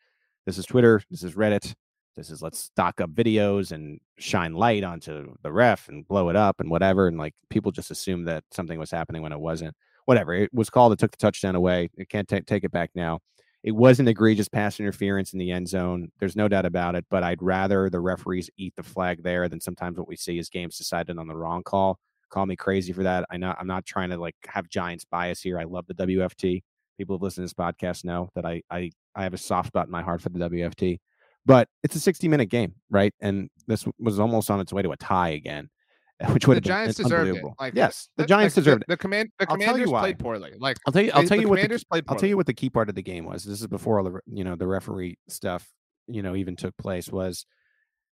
this is Twitter, this is Reddit. This is let's stock up videos and shine light onto the ref and blow it up and whatever. And like people just assume that something was happening when it wasn't. Whatever. It was called. It took the touchdown away. It can't t- take it back now. It was an egregious pass interference in the end zone. There's no doubt about it. But I'd rather the referees eat the flag there than sometimes what we see is games decided on the wrong call. Call me crazy for that. I know I'm not trying to like have Giants bias here. I love the WFT. People who've listened to this podcast know that I I I have a soft spot in my heart for the WFT. But it's a 60 minute game, right? And this was almost on its way to a tie again, which would the have been Giants deserved it. Like yes, the, the Giants like, deserved the, it. The command the commanders played poorly. Like I'll tell you, I'll tell you what the, played poorly. I'll tell you what the key part of the game was. This is before all the you know the referee stuff you know even took place was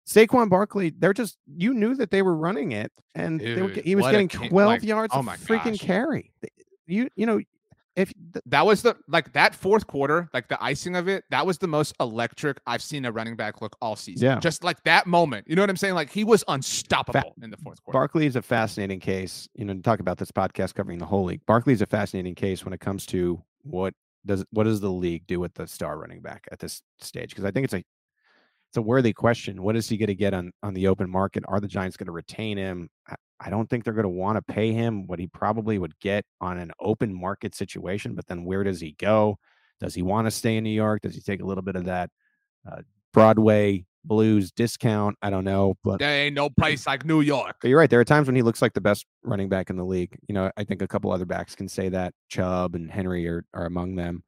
Saquon Barkley, they're just you knew that they were running it, and Dude, were, he was getting twelve like, yards oh of my freaking gosh. carry. You you know if th- that was the like that fourth quarter, like the icing of it, that was the most electric I've seen a running back look all season. Yeah. Just like that moment. You know what I'm saying? Like he was unstoppable in the fourth quarter. Barkley is a fascinating case. You know, to talk about this podcast covering the whole league. Barkley is a fascinating case when it comes to what does what does the league do with the star running back at this stage? Because I think it's a it's a worthy question. What is he going to get on on the open market? Are the Giants going to retain him? I, don't think they're going to want to pay him what he probably would get on an open market situation. But then where does he go? Does he want to stay in New York? Does he take a little bit of that uh, Broadway blues discount? I don't know, but there ain't no place like New York. you're right. There are times when he looks like the best running back in the league. You know, I think a couple other backs can say that. Chubb and Henry are, are among them.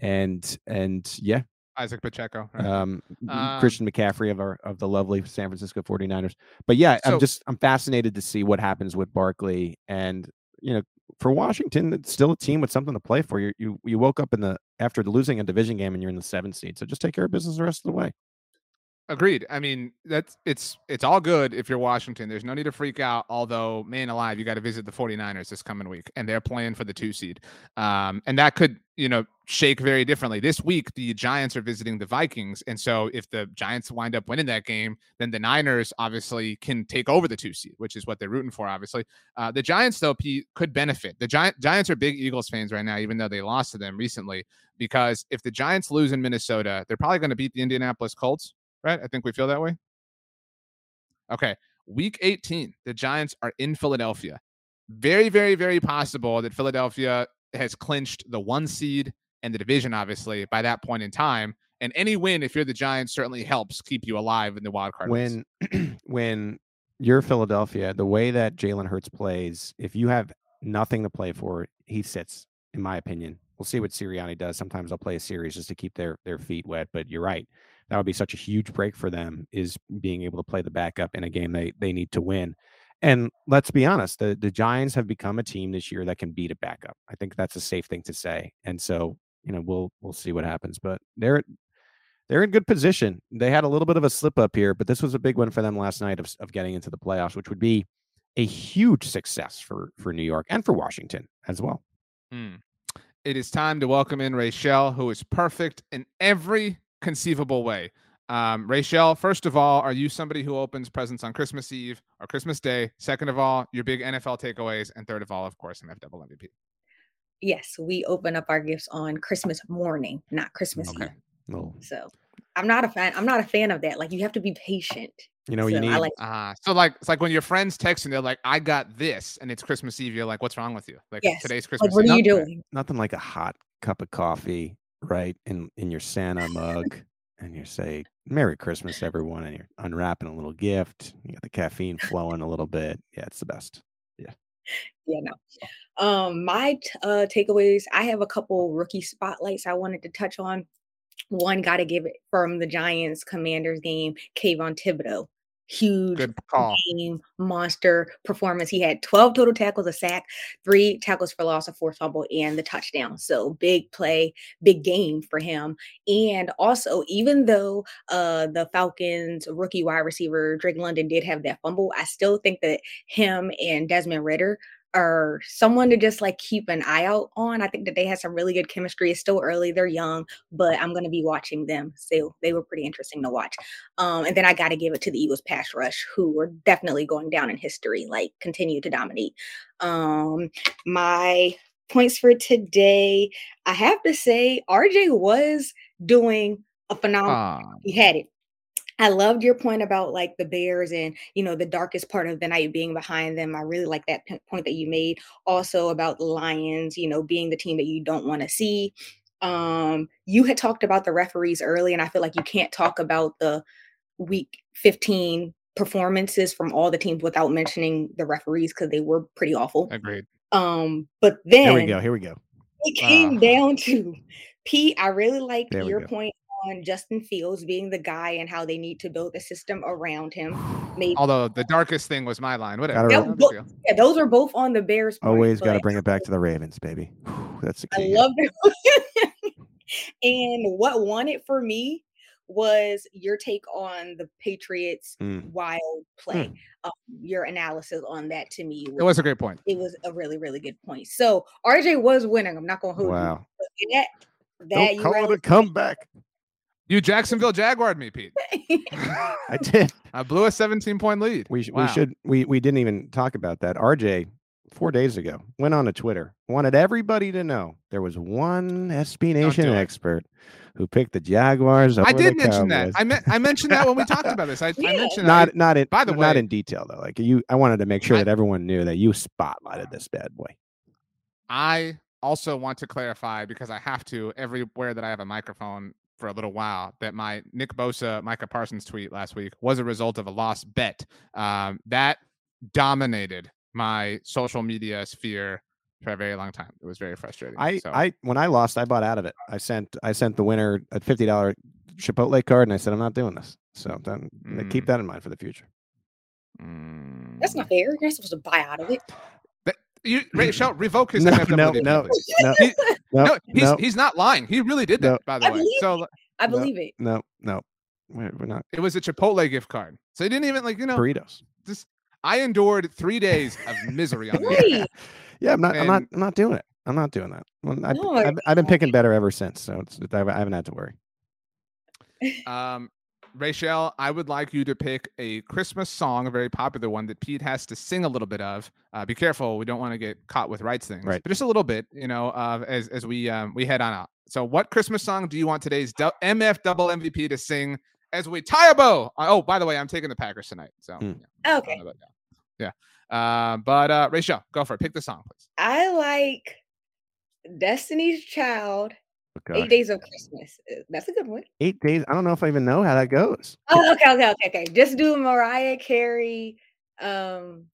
And and yeah, Isiah Pacheco. right? um, Um, Christian McCaffrey of our of the lovely San Francisco 49ers. But yeah, So- I'm just I'm fascinated to see what happens with Barkley and you know for Washington, it's still a team with something to play for. You you you woke up in the after losing a division game and you're in the seventh seed. So just take care of business the rest of the way. Agreed. I mean, that's it's it's all good if you're Washington. There's no need to freak out. Although, man alive, you got to visit the 49ers this coming week, and they're playing for the two seed. Um, and that could, you know, shake very differently. This week, the Giants are visiting the Vikings, and so if the Giants wind up winning that game, then the Niners obviously can take over the two seed, which is what they're rooting for. Obviously, uh, the Giants though Pete, could benefit. The Giant Giants are big Eagles fans right now, even though they lost to them recently. Because if the Giants lose in Minnesota, they're probably going to beat the Indianapolis Colts right? I think we feel that way. Okay. Week 18, the Giants are in Philadelphia. Very, very, very possible that Philadelphia has clinched the one seed and the division, obviously, by that point in time. And any win, if you're the Giants, certainly helps keep you alive in the wild card. when when you're Philadelphia, the way that Jalen Hurts plays, if you have nothing to play for, he sits. In my opinion, we'll see what Sirianni does. Sometimes they'll play a series just to keep their their feet wet. But you're right, that would be such a huge break for them is being able to play the backup in a game they they need to win. And let's be honest, the the Giants have become a team this year that can beat a backup. I think that's a safe thing to say. And so you know we'll we'll see what happens. But they're they're in good position. They had a little bit of a slip up here, but this was a big one for them last night of, of getting into the playoffs, which would be a huge success for for New York and for Washington as well. Hmm. It is time to welcome in Rachel, who is perfect in every conceivable way. Um, Rachel, first of all, are you somebody who opens presents on Christmas Eve or Christmas Day? Second of all, your big NFL takeaways, and third of all, of course, MF double MVP. Yes, we open up our gifts on Christmas morning, not Christmas Okay. Eve. Well, So I'm not a fan. I'm not a fan of that. Like you have to be patient. You know, you need I like Uh, so like it's like when your friends text and they're like, "I got this," and it's Christmas Eve. You're like, "What's wrong with you?" Like yes. today's Christmas. Like what are you Eve. doing? nothing like a hot cup of coffee, right? In in your Santa mug, and you say "Merry Christmas, everyone," and you're unwrapping a little gift. You got the caffeine flowing a little bit. Yeah, it's the best. Yeah. Yeah, no. Um, my t- uh takeaways. I have a couple rookie spotlights I wanted to touch on. One, got to give it from the Giants Commanders game. Kayvon Thibodeaux, huge game monster performance. He had 12 total tackles, a sack, three tackles for loss, a forced fumble, and the touchdown. So big play, big game for him. And also, even though uh the Falcons rookie wide receiver Drake London did have that fumble, I still think that him and Desmond Ridder are someone to just like keep an eye out on. I think that they have some really good chemistry. It's still early, they're young, but I'm gonna be watching them. So they were pretty interesting to watch. Um, and then I got to give it to the Eagles pass rush, who are definitely going down in history, like continue to dominate. Um, my points for today, I have to say, RJ was doing a phenomenal. Ah, He had it. I loved your point about like the Bears and you know the darkest part of the night being behind them. I really like that point that you made. Also about the Lions, you know, being the team that you don't want to see. Um, you had talked about the referees early, and I feel like you can't talk about the week 15 performances from all the teams without mentioning the referees because they were pretty awful. Agreed. Um, but then Here we go. Here we go. it came Ah. down to Pete. I really we your point on Justin Fields being the guy and how they need to build a system around him. Maybe Although the darkest thing was my line. Whatever. Gotta no re- big Yep, deal. yeah, those are both on the Bears. point, Always got to bring it back to the Ravens, baby. That's the key. I love it. and what won it for me was your take on the Patriots' Mm. wild play. Um, your analysis on that to me It was a great point. it was a really really good point. So RJ was winning. I'm not gonna hold you. Wow. But that that Don't you call it a comeback. You Jacksonville Jaguared me, Pete. I did. I blew a 17 point lead. We, sh- Wow. we should we we didn't even talk about that. RJ four days ago went on to Twitter, wanted everybody to know there was one SB Nation do expert who picked the Jaguars. I did mention that. I meant I mentioned that when we talked about this. I, I mentioned not not in by the not way- in detail though. Like you, I wanted to make sure I- that everyone knew that you spotlighted this bad boy. I also want to clarify because I have to everywhere that I have a microphone for a little while that my Nick Bosa Micah Parsons tweet last week was a result of a lost bet. Um, that dominated my social media sphere for a very long time. It was very frustrating. I So, I when I lost, I bought out of it. I sent I sent the winner a fifty dollar Chipotle card, and I said I'm not doing this. So then keep Mm. that in mind for the future. mm, That's not fair. You're not supposed to buy out of it. You Rachel revoke his No, NFL no, no, no, He- no, no, he's no, he's not lying. He really did that, No. by the I way. believe So I No. believe it. no, no. We're, we're not it was a Chipotle gift card. So he didn't even like you know. burritos. Just I endured three days of misery on the Right. Yeah, I'm not. I'm not. I'm not doing it. I'm not doing that. Well, I, No, I've, I've been picking better ever since, so it's, I haven't I haven't had to worry. Um, Rachel, I would like you to pick a Christmas song, a very popular one that Pete has to sing a little bit of. Uh, be careful, we don't want to get caught with rights things, Right. But just a little bit, you know, uh, as as we um, we head on out. So, what Christmas song do you want today's dou- MF double MVP to sing as we tie a bow? Uh, oh, by the way, I'm taking the Packers tonight, so Hmm. yeah, Okay. about yeah. Uh, but uh, Rachel, go for it. Pick the song, please. I like Destiny's Child, Oh, Eight gosh. Days of Christmas. Uh, That's a good one. Eight days. I don't know if I even know how that goes. Oh, okay, okay, okay, okay. Just do Mariah Carey. Um,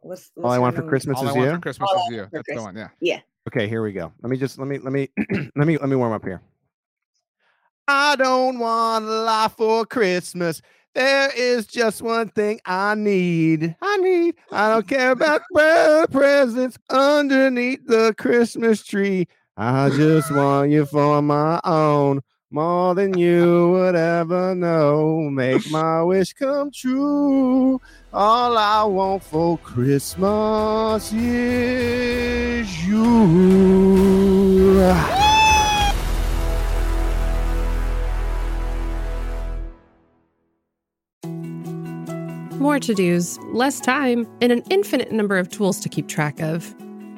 what's, All what's I want for name? Christmas All is I want you. for Christmas All is you. for That's the Christmas. one. Yeah. Okay, here we go. Let me just let me let me let me let me warm up here. I don't want a lot for Christmas. There is just one thing I need. I need. I don't care about presents underneath the Christmas tree. I just want you for my own, more than you would ever know. Make my wish come true. All I want for Christmas is you. More to dos, less time, and an infinite number of tools to keep track of.